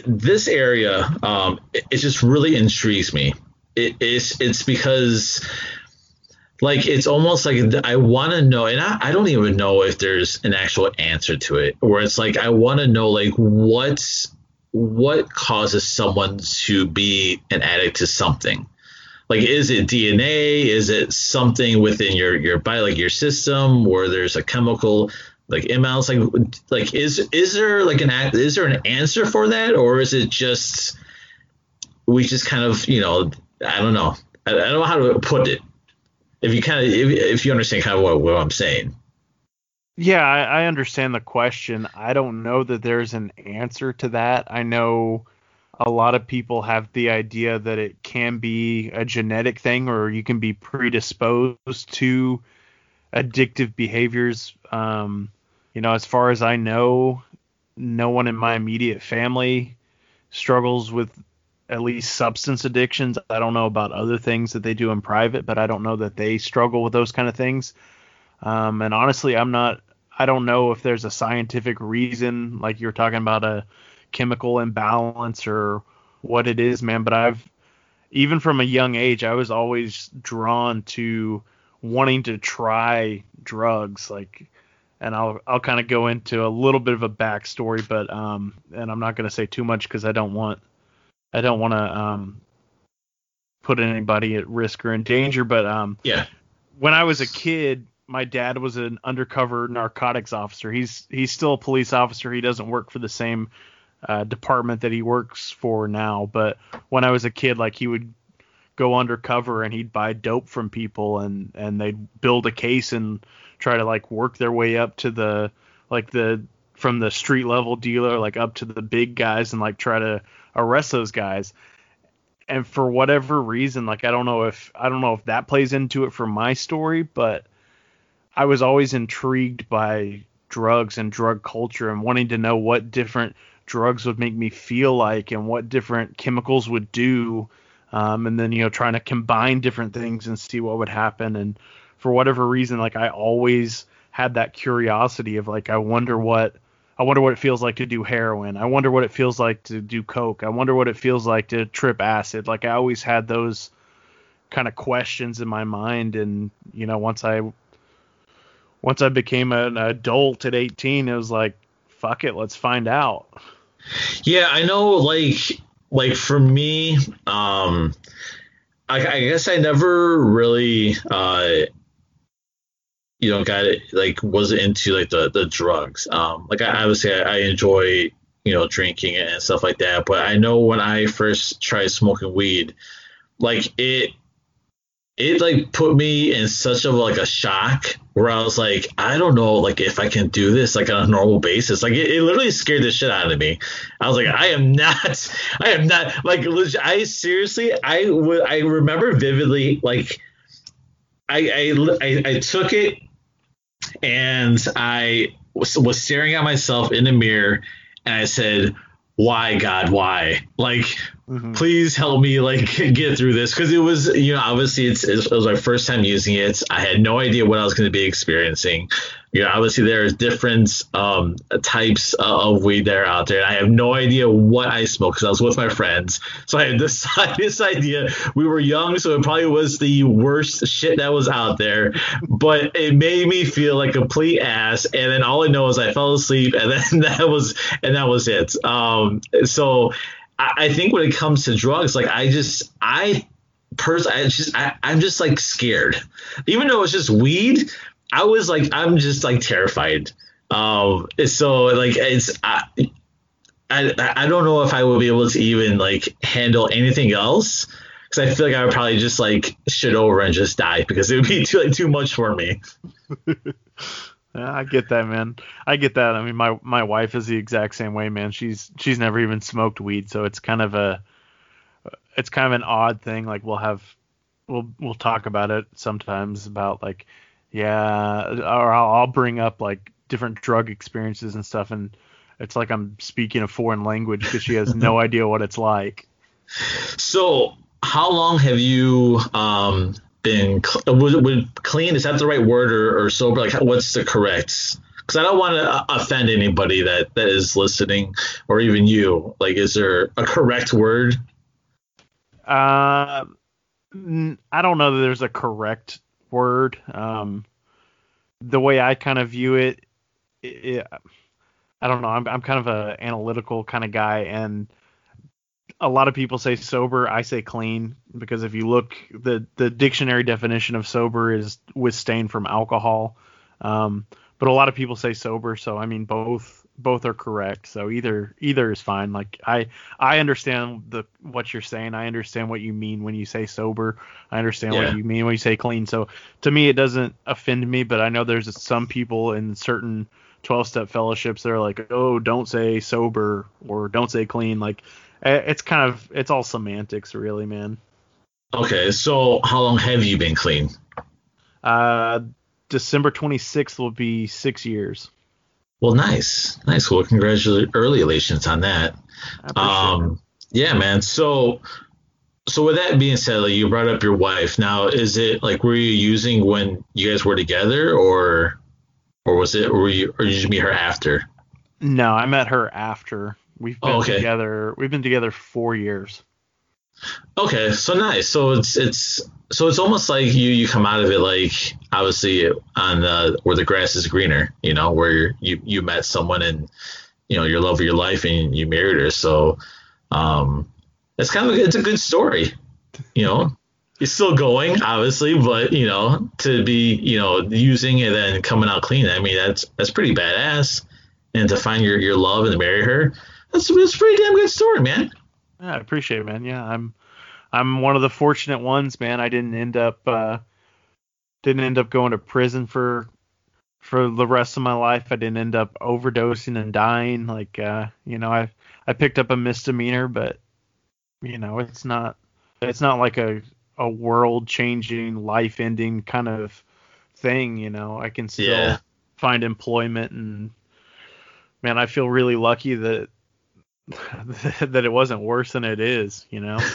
this area um it, it just really intrigues me. It, it's it's because like it's almost like I want to know, and I, I don't even know if there's an actual answer to it. Where it's like I want to know like what what causes someone to be an addict to something like is it dna is it something within your your body like your system where there's a chemical like imbalance? Like like is is there like an is there an answer for that? Or is it just we just kind of you know i don't know. I, I don't know how to put it. If you kind of if, if you understand kind of what, what i'm saying. Yeah I, I understand the question. I don't know that there's an answer to that. I know a lot of people have the idea that it can be a genetic thing or you can be predisposed to addictive behaviors. Um, you know, as far as I know, no one in my immediate family struggles with at least substance addictions. I don't know about other things that they do in private, but I don't know that they struggle with those kind of things. Um, and honestly, I'm not. I don't know if there's a scientific reason, like you're talking about a chemical imbalance or what it is, man. But I've even from a young age, I was always drawn to wanting to try drugs like and I'll I'll kind of go into a little bit of a backstory, but um, and I'm not going to say too much because I don't want I don't want to um put anybody at risk or in danger. But um, Yeah. when I was a kid, my dad was an undercover narcotics officer. He's he's still a police officer. He doesn't work for the same uh, department that he works for now. But when I was a kid, like he would go undercover and he'd buy dope from people and and they'd build a case and try to like work their way up to the like the from the street level dealer like up to the big guys and like try to arrest those guys and for whatever reason like i don't know if i don't know if that plays into it for my story but i was always intrigued by drugs and drug culture and wanting to know what different drugs would make me feel like and what different chemicals would do um, and then you know trying to combine different things and see what would happen. And for whatever reason like i always had that curiosity of like i wonder what i wonder what it feels like to do heroin. I wonder what it feels like to do coke. I wonder what it feels like to trip acid. Like i always had those kind of questions in my mind. And you know once i once i became an adult at 18 it was like fuck it let's find out Yeah, I know. Like, like for me, um, I, I guess I never really, uh, you know, got it. Like, was into like the the drugs. Um, like I obviously I, I enjoy you know drinking and stuff like that. But I know when I first tried smoking weed, like it it like put me in such of like a shock where I was like, I don't know, like if I can do this like on a normal basis. Like it, it literally scared the shit out of me. I was like, I am not, *laughs* I am not like I seriously, I would, I remember vividly like, I, I, I, I took it and I was, was staring at myself in the mirror and I said, why God, why? Like, Mhm. please help me like *laughs* get through this because it was you know obviously it's, it was my first time using it i had no idea what i was going to be experiencing you know obviously there's different um, types of weed that are out there. I have no idea what i smoked because i was with my friends. So i had *laughs* this, idea. We were young so it probably was the worst shit that was out there. But it made me feel like a complete ass. And then all i know is i fell asleep and *laughs* then that was and that was it. Um so I, I think when it comes to drugs, like I just I personally I just I, I'm just like scared. Even though it's just weed, I was like I'm just like terrified. Um so like it's I I, I don't know if I would be able to even like handle anything else because I feel like I would probably just like shit over and just die because it would be *laughs* too like too much for me. *laughs* I get that, man. I get that. I mean, my my wife is the exact same way, man. She's she's never even smoked weed, so it's kind of a it's kind of an odd thing. Like we'll have we'll we'll talk about it sometimes about like yeah, or I'll, I'll bring up like different drug experiences and stuff, and it's like I'm speaking a foreign language because she has no *laughs* idea what it's like. So, how long have you um, been cl- would, would clean? Is that the right word or, or sober? Like, what's the correct? Because I don't want to offend anybody that that is listening, or even you. Like, is there a correct word? Uh, I don't know that there's a correct word. Um, the way I kind of view it, it, I don't know. I'm I'm kind of a analytical kind of guy, and a lot of people say sober. I say clean because if you look, the the dictionary definition of sober is withstain from alcohol. Um, but a lot of people say sober, so I mean both both are correct. So either either is fine. Like I I understand the what you're saying. I understand what you mean when you say sober. I understand Yeah. what you mean when you say clean. So to me it doesn't offend me, but I know there's some people in certain 12 step fellowships that are like, "Oh, don't say sober or don't say clean." Like eh, it's kind of it's all semantics really, man. Okay, so how long have you been clean? Uh December 26th will be 6 years. Well, nice, nice. Well, congratulations early elations on that. I appreciate it. Um, yeah, man. So, so with that being said, like you brought up your wife. Now, is it like were you using when you guys were together, or, or was it, or were you, or did you meet her after? No, I met her after. We've been Oh, okay. together. We've been together four years. Okay, so nice. So it's it's so it's almost like you you come out of it like obviously on uh, where the grass is greener, you know, where you you met someone and you know your love of your life and you married her. So um, it's kind of it's a good story, you know. It's still going, obviously, but you know, to be you know using it and coming out clean. I mean, that's that's pretty badass. And to find your your love and to marry her, that's that's a pretty damn good story, man. Yeah, I appreciate it, man. Yeah, I'm I'm one of the fortunate ones, man. I didn't end up uh, didn't end up going to prison for for the rest of my life. I didn't end up overdosing and dying. Like uh, you know, I I picked up a misdemeanor, but you know, it's not it's not like a a world changing, life ending kind of thing. You know, I can still Yeah. find employment and man, I feel really lucky that *laughs* that it wasn't worse than it is. You know. *laughs*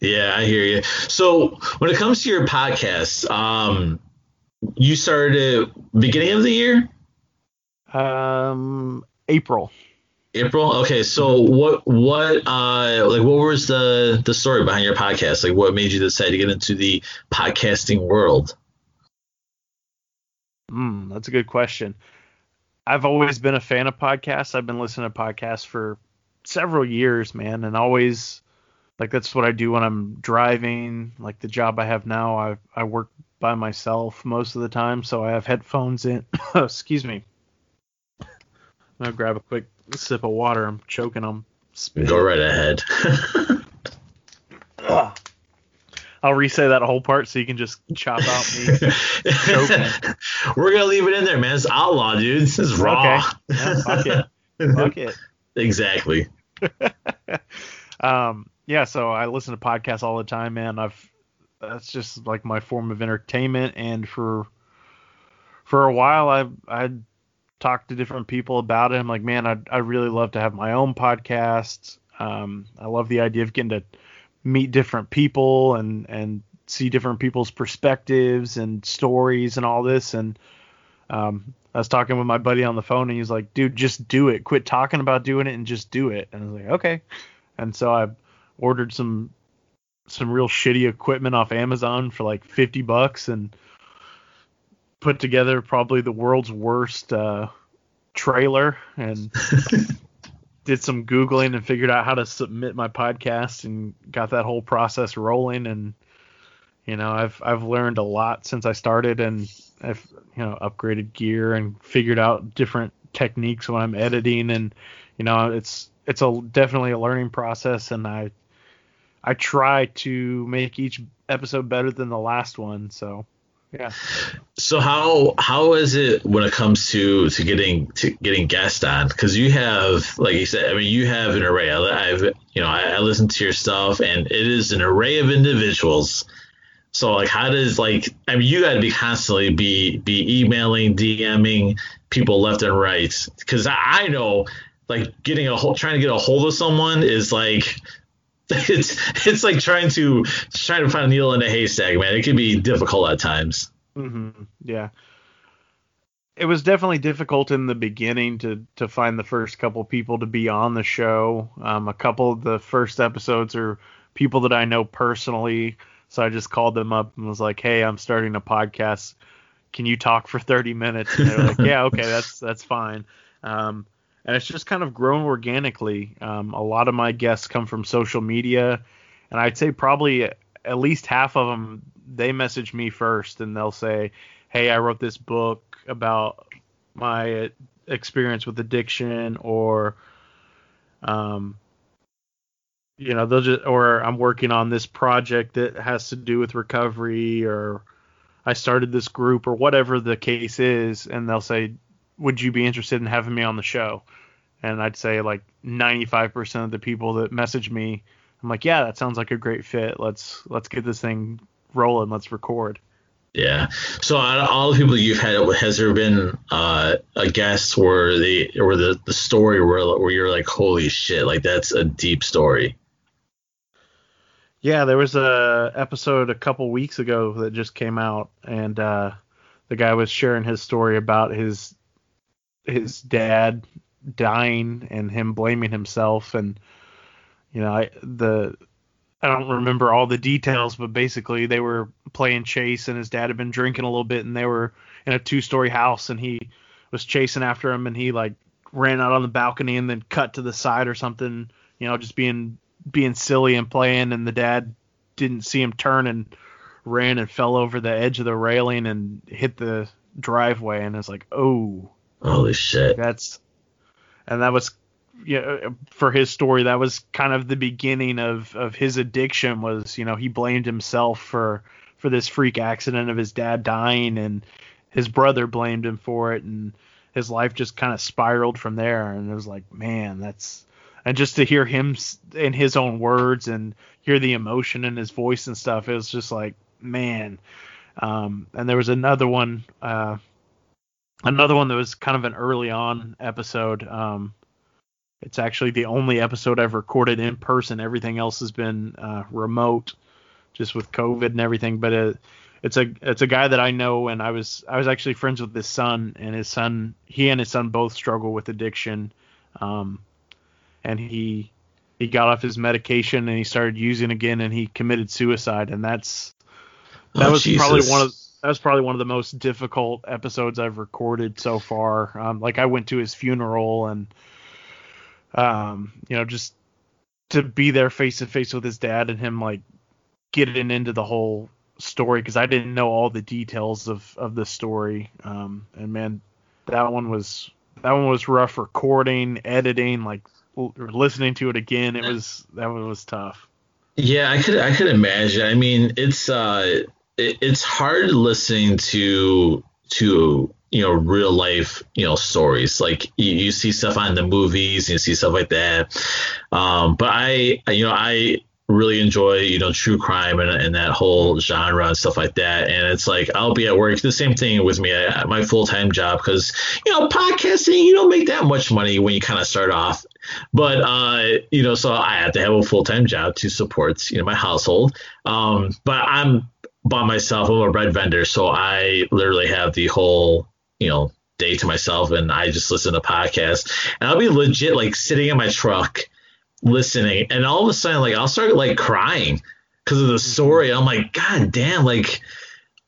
Yeah, I hear you. So when it comes to your podcast, um, you started beginning of the year, Um, April. April. Okay, so what what uh like what was the the story behind your podcast? Like what made you decide to get into the podcasting world? Mm, that's a good question. I've always been a fan of podcasts. I've been listening to podcasts for several years, man, and always like that's what I do when I'm driving. Like the job I have now, I I work by myself most of the time, so I have headphones in. oh, *laughs* Excuse me. I'm gonna grab a quick sip of water. I'm choking on spit. Go right ahead. *laughs* I'll re-say that whole part so you can just chop out me. Joking. *laughs* We're gonna leave it in there, man. It's outlaw, dude. This is raw. Okay. Yeah, fuck it. Fuck it. Exactly. *laughs* um yeah so i listen to podcasts all the time man. I've that's just like my form of entertainment. And for for a while i i talked to different people about it. I'm like man i i really love to have my own podcast. Um i love the idea of getting to meet different people and and see different people's perspectives and stories and all this. And um I was talking with my buddy on the phone and he's like, dude, just do it. Quit talking about doing it and just do it. And I was like, okay. And so I ordered some some real shitty equipment off Amazon for like 50 bucks and put together probably the world's worst uh, trailer and *laughs* did some googling and figured out how to submit my podcast and got that whole process rolling and you know I've I've learned a lot since I started and I've you know upgraded gear and figured out different techniques when I'm editing and you know it's it's a definitely a learning process and I I try to make each episode better than the last one so yeah So how how is it when it comes to to getting to getting guests on? Because you have, like you said, I mean, you have an array. I- I've you know I, I listen to your stuff, and it is an array of individuals. So like, how does like I mean, you got to be constantly be be emailing, DMing people left and right. Because I, I know like getting a whole trying to get a hold of someone is like. *laughs* It's it's like trying to trying to find a needle in a haystack, man. It can be difficult at times. hmm Yeah. It was definitely difficult in the beginning to to find the first couple people to be on the show. Um, a couple of the first episodes are people that I know personally, so I just called them up and was like, "Hey, I'm starting a podcast. Can you talk for 30 minutes?" And they're like, "Yeah, okay, that's *laughs* that's fine." Um, and it's just kind of grown organically. Um, a lot of my guests come from social media, and I'd say probably at least half of them they message me first and they'll say, "Hey, I wrote this book about my experience with addiction," or, um, you know, they'll just, or I'm working on this project that has to do with recovery, or I started this group, or whatever the case is, and they'll say, "Would you be interested in having me on the show?" And I'd say like 95% of the people that message me, I'm like, "Yeah, that sounds like a great fit. Let's let's get this thing rolling. Let's record." Yeah. So out of all the people you've had, has there been uh, a guest where the or the, the story where where you're like, holy shit, like that's a deep story. Yeah, there was a episode a couple weeks ago that just came out, and uh, the guy was sharing his story about his his dad dying and him blaming himself, and you know, I, the I don't remember all the details, but basically they were playing chase, and his dad had been drinking a little bit, and they were in a two-story house, and he was chasing after him, and he like ran out on the balcony and then cut to the side or something, you know, just being being silly and playing, and the dad didn't see him turn and ran and fell over the edge of the railing and hit the driveway, and it's like, oh, holy shit, that's, and that was yeah, for his story, that was kind of the beginning of of his addiction. Was you know he blamed himself for for this freak accident of his dad dying, and his brother blamed him for it, and his life just kind of spiraled from there. And it was like, man, that's and just to hear him in his own words and hear the emotion in his voice and stuff, it was just like, man. Um, and there was another one, uh, another one that was kind of an early on episode. Um, it's actually the only episode I've recorded in person. Everything else has been uh, remote, just with COVID and everything. But it, it's a it's a guy that I know, and I was I was actually friends with his son, and his son he and his son both struggle with addiction, um, and he he got off his medication and he started using again, and he committed suicide, and that's that oh, was Jesus. probably one of that was probably one of the most difficult episodes I've recorded so far. Um, like I went to his funeral and um, you know, just to be there face to face with his dad and him like getting into the whole story because I didn't know all the details of of the story. Um, and man, that one was that one was rough recording, editing, like listening to it again. It was that one was tough. Yeah, I could I could imagine. I mean, it's uh, it, it's hard listening to to you know real life you know stories like you, you see stuff on the movies you see stuff like that um, but i you know i really enjoy you know true crime and, and that whole genre and stuff like that and it's like i'll be at work the same thing with me at my full-time job because you know podcasting you don't make that much money when you kind of start off but uh you know so i have to have a full-time job to support you know my household. Um but i'm by myself. I'm a bread vendor. So i literally have the whole you know day to myself and I just listen to podcasts. And I'll be legit like sitting in my truck listening. And all of a sudden like I'll start like crying because of the mm-hmm. story. I'm like, God damn, like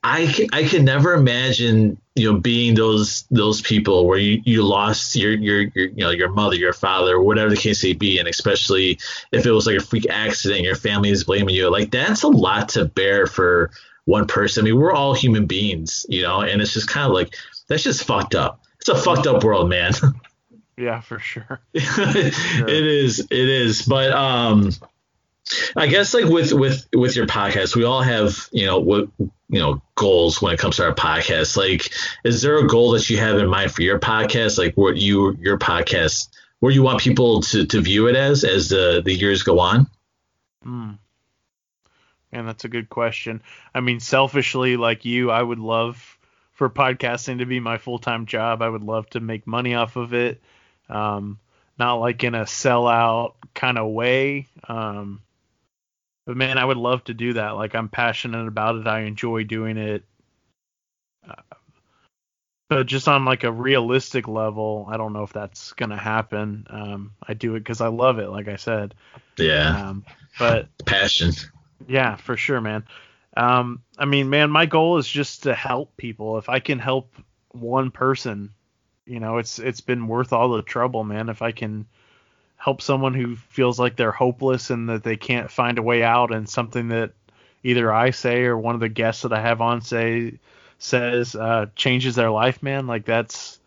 I I can never imagine you know being those those people where you, you lost your, your your you know your mother your father whatever the case may be and especially if it was like a freak accident your family is blaming you like that's a lot to bear for one person I mean we're all human beings you know and it's just kind of like that's just fucked up. It's a fucked up world, man. *laughs* yeah, for sure. *laughs* sure. It is. It is. But um, I guess like with with with your podcast, we all have you know what you know goals when it comes to our podcast. Like, is there a goal that you have in mind for your podcast? Like, what you your podcast, where you want people to to view it as as the the years go on? Hmm. And that's a good question. I mean, selfishly, like you, I would love for podcasting to be my full time job. I would love to make money off of it. Um, not like in a sellout kind of way. Um, but man, I would love to do that. Like I'm passionate about it. I enjoy doing it. Uh, but just on like a realistic level, I don't know if that's gonna happen. Um, I do it because I love it, like I said. Yeah. Um, but *laughs* passion. Yeah, for sure, man. Um, I mean, man, my goal is just to help people. If I can help one person, you know, it's it's been worth all the trouble, man. If I can help someone who feels like they're hopeless and that they can't find a way out, and something that either I say or one of the guests that I have on say says uh, changes their life, man, like that's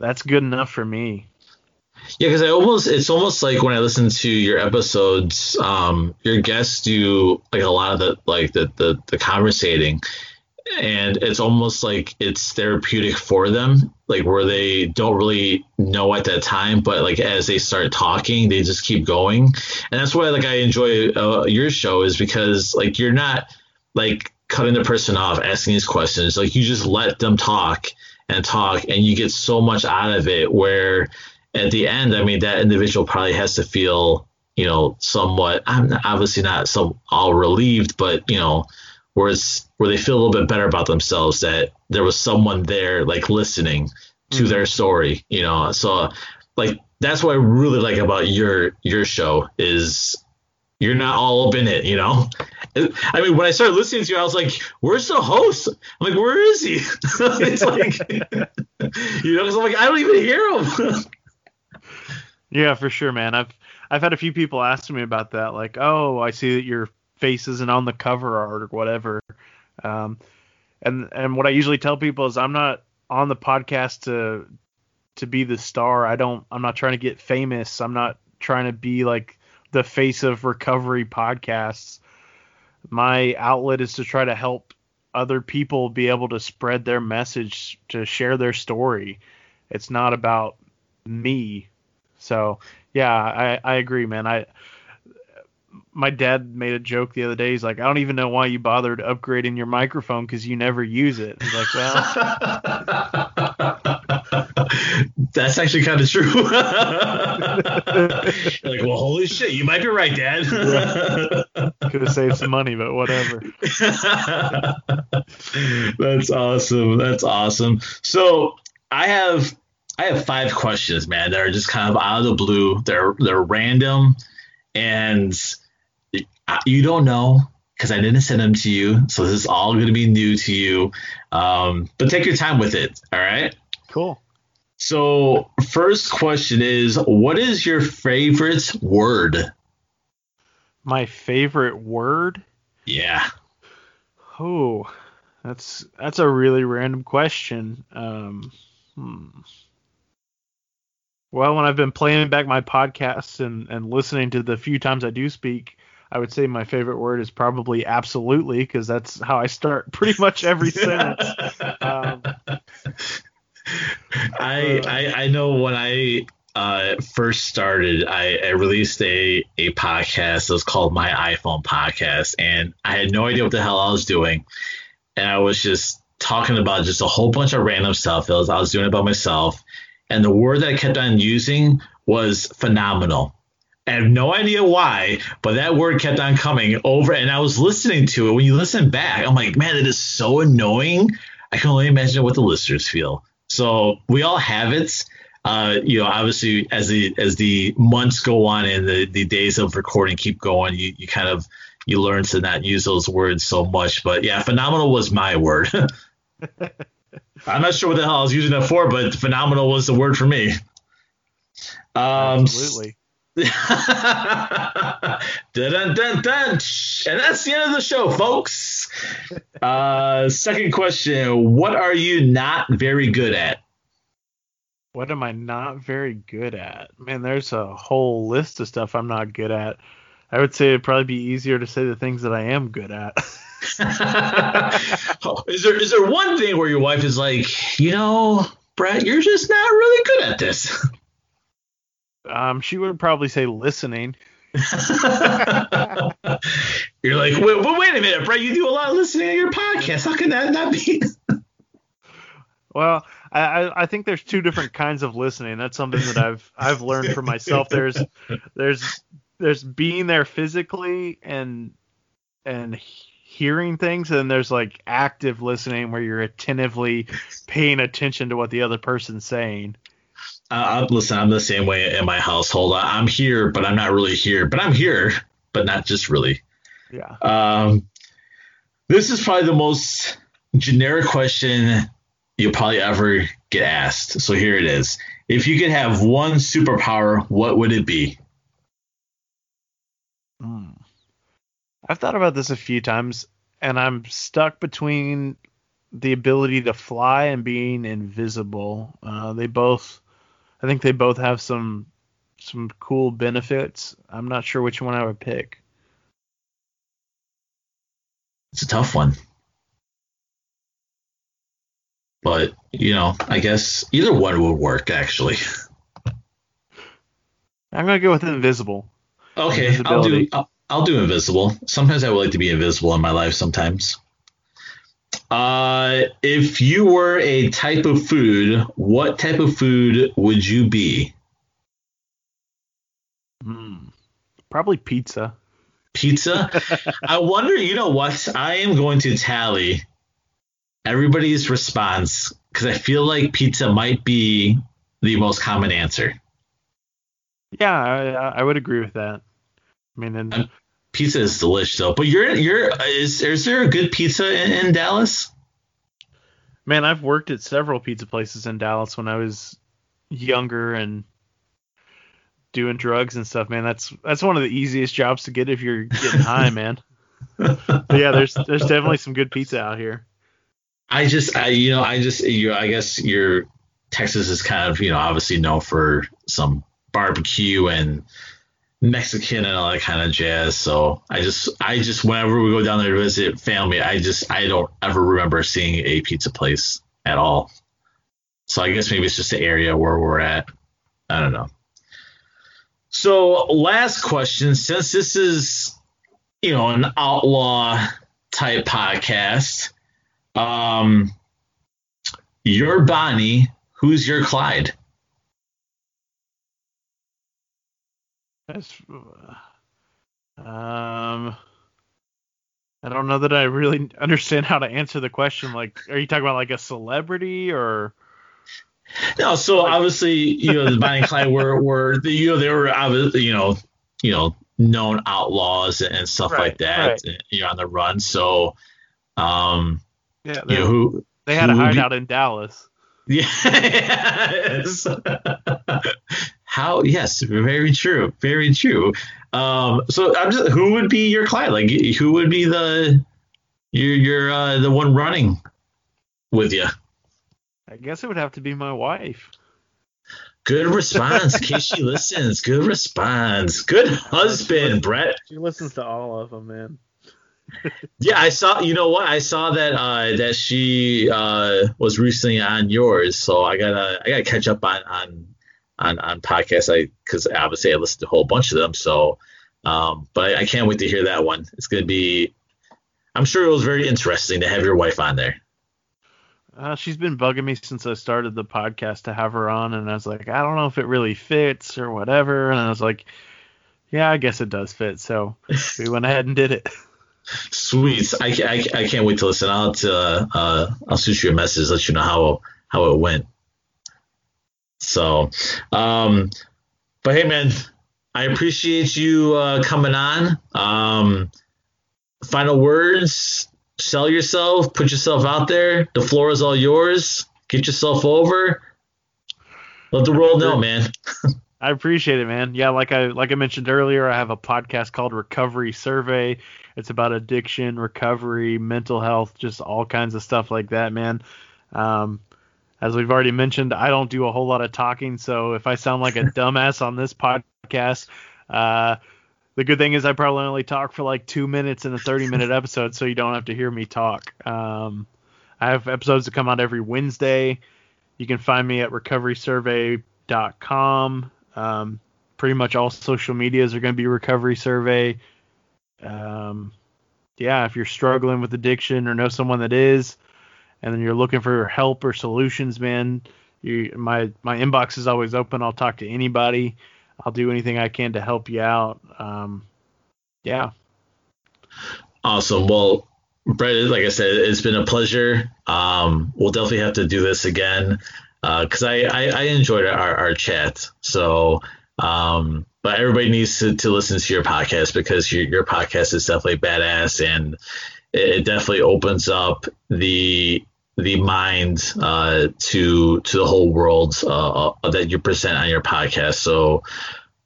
that's good enough for me. Yeah, because I almost it's almost like when I listen to your episodes, um, your guests do like a lot of the like the the, the conversating, and it's almost like it's therapeutic for them, like where they don't really know at that time, but like as they start talking, they just keep going, and that's why like I enjoy uh, your show is because like you're not like cutting the person off, asking these questions, like you just let them talk and talk, and you get so much out of it where at the end, I mean, that individual probably has to feel, you know, somewhat. I'm obviously not so all relieved, but you know, where it's where they feel a little bit better about themselves that there was someone there, like listening to mm-hmm. their story, you know. So, like, that's what I really like about your your show is you're not all up in it, you know. *laughs* I mean, when I started listening to you, I was like, "Where's the host?" I'm like, "Where is he?" *laughs* it's like, *laughs* you know, because I'm like, I don't even hear him. yeah, for sure, man. I've I've had a few people ask me about that, like, "Oh, I see that your face isn't on the cover art or whatever." Um, and and what I usually tell people is, I'm not on the podcast to to be the star. I don't. I'm not trying to get famous. I'm not trying to be like the face of recovery podcasts. My outlet is to try to help other people be able to spread their message, to share their story. It's not about me. So yeah, I, I agree, man. I my dad made a joke the other day. He's like, I don't even know why you bothered upgrading your microphone because you never use it. He's like, well, *laughs* that's actually kind of true. *laughs* like, well, holy shit, you might be right, Dad. *laughs* Could have saved some money, but whatever. that's awesome. That's awesome. So I have I have five questions, man, that are just kind of out of the blue. They're they're random, and you don't know because I didn't send them to you. So this is all going to be new to you. Um, but take your time with it. All right. Cool. So, first question is what is your favorite word? My favorite word? Yeah. Oh, that's that's a really random question. Um, hmm. Well, when I've been playing back my podcasts and, and listening to the few times I do speak, I would say my favorite word is probably absolutely because that's how I start pretty much every *laughs* sentence. Um, I, I I know when I uh, first started, I, I, released a, a podcast. It was called My iPhone Podcast, and I had no idea what the hell I was doing. And I was just talking about just a whole bunch of random stuff. Was, I was doing it by myself, and the word that I kept on using was phenomenal. I have no idea why, but that word kept on coming over, and I was listening to it. When you listen back, I'm like, man, it is so annoying. I can only imagine what the listeners feel. So we all have it. Uh, you know, obviously, as the as the months go on and the, the days of recording keep going, you, you kind of you learn to not use those words so much. But yeah, phenomenal was my word. *laughs* I'm not sure what the hell I was using that for, but phenomenal was the word for me. Um, Absolutely. *laughs* dun, dun, dun, and that's the end of the show, folks. Uh, second question: What are you not very good at? What am I not very good at? Man, there's a whole list of stuff I'm not good at. I would say it'd probably be easier to say the things that I am good at. *laughs* is there is there one thing where your wife is like, you know, Brett, you're just not really good at this? Um, she would probably say listening. *laughs* You're like, wait, wait a minute, Brett. You do a lot of listening to your podcast. How can that not be? *laughs* well, I, I think there's two different kinds of listening. That's something that I've I've learned for myself. There's there's there's being there physically and and hearing things, and there's like active listening where you're attentively paying attention to what the other person's saying. Uh, listen, I'm the same way in my household. I'm here, but I'm not really here. But I'm here, but not just really. Yeah. Um, this is probably the most generic question you'll probably ever get asked. So here it is. If you could have one superpower, what would it be? Hmm. I've thought about this a few times, and I'm stuck between the ability to fly and being invisible. Uh, they both I think they both have some some cool benefits. I'm not sure which one I would pick. It's a tough one. But, you know, I guess either one would work actually. I'm going to go with invisible. Okay, I'll do I'll, I'll do invisible. Sometimes I would like to be invisible in my life sometimes. Uh, if you were a type of food, what type of food would you be? Mm, probably pizza. Pizza? *laughs* I wonder, you know what? I am going to tally everybody's response because I feel like pizza might be the most common answer. Yeah, I, I would agree with that. I mean, and pizza is delicious though. But you're you're is is there a good pizza in, in Dallas? Man, I've worked at several pizza places in Dallas when I was younger and doing drugs and stuff, man. That's that's one of the easiest jobs to get if you're getting high, man. *laughs* But yeah, there's there's definitely some good pizza out here. I just I you know I just you I guess your Texas is kind of you know obviously known for some barbecue and Mexican and all that kind of jazz. So I just I just whenever we go down there to visit family, I just I don't ever remember seeing a pizza place at all. So I guess maybe it's just the area where we're at. I don't know. So last question, since this is you know an outlaw type podcast, um, your Bonnie, who's your Clyde? That's, um, I don't know that I really understand how to answer the question. Like, are you talking about like a celebrity or? No, so obviously, you know, the Bonnie and Clyde were were the, you know they were obviously you know you know known outlaws and stuff Right, like that. right. You're on the run, so um, Yeah, you they, know who they had a who be- hideout in Dallas. *laughs* Yes. *laughs* How? Yes, very true, very true. Um, so I'm just, who would be your Clyde? Like, who would be the your your uh, the one running with you? I guess it would have to be my wife. Good response, in case she *laughs* listens. Good response. Good husband, Brett. She listens to all of them, man. *laughs* Yeah, I saw. You know what? I saw that uh, that she uh, was recently on yours, so I gotta I gotta catch up on on on, on podcasts. I because obviously I listened to a whole bunch of them. So, um, but I, I can't wait to hear that one. It's gonna be. I'm sure it was very interesting to have your wife on there. Uh, she's been bugging me since I started the podcast to have her on, and I was like, I don't know if it really fits or whatever. And I was like, Yeah, I guess it does fit. So we went ahead and did it. Sweet. I, I, I can't wait to listen. I'll to, uh, uh, I'll shoot you a message, let you know how how it went. So, um, but hey, man, I appreciate you uh, coming on. Um, final words. Sell yourself. Put yourself out there. The floor is all yours. Get yourself over. Let the world know, man. *laughs* I appreciate it, man. Yeah, like I like I mentioned earlier, I have a podcast called Recovery Survey. It's about addiction, recovery, mental health, just all kinds of stuff like that, man. Um, as we've already mentioned, I don't do a whole lot of talking, so if I sound like a *laughs* dumbass on this podcast, uh, the good thing is I probably only talk for like two minutes in a 30 minute *laughs* episode, so you don't have to hear me talk. Um, I have episodes that come out every Wednesday. You can find me at recoverysurvey.com. Um, pretty much all social medias are going to be recovery survey. Um, yeah, if you're struggling with addiction or know someone that is, and then you're looking for help or solutions, man, you, my my inbox is always open. I'll talk to anybody. I'll do anything I can to help you out. Um, yeah, Awesome. Well, Brett, like I said, it's been a pleasure. Um, we'll definitely have to do this again because I, I, I enjoyed our, our chat. So, um, but everybody needs to, to listen to your podcast because your, your podcast is definitely badass and it, it definitely opens up the the mind uh, to to the whole world uh, uh, that you present on your podcast. So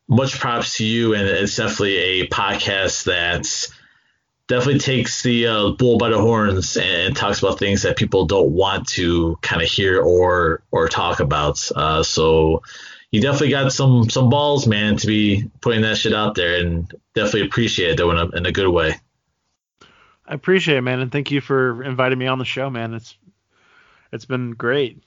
much props to you, and it's definitely a podcast that's definitely takes the uh, bull by the horns and talks about things that people don't want to kind of hear or or talk about. Uh, so you definitely got some some balls, man, to be putting that shit out there, and definitely appreciate it though in a, in a good way. I appreciate it, man, and thank you for inviting me on the show, man. It's it's been great.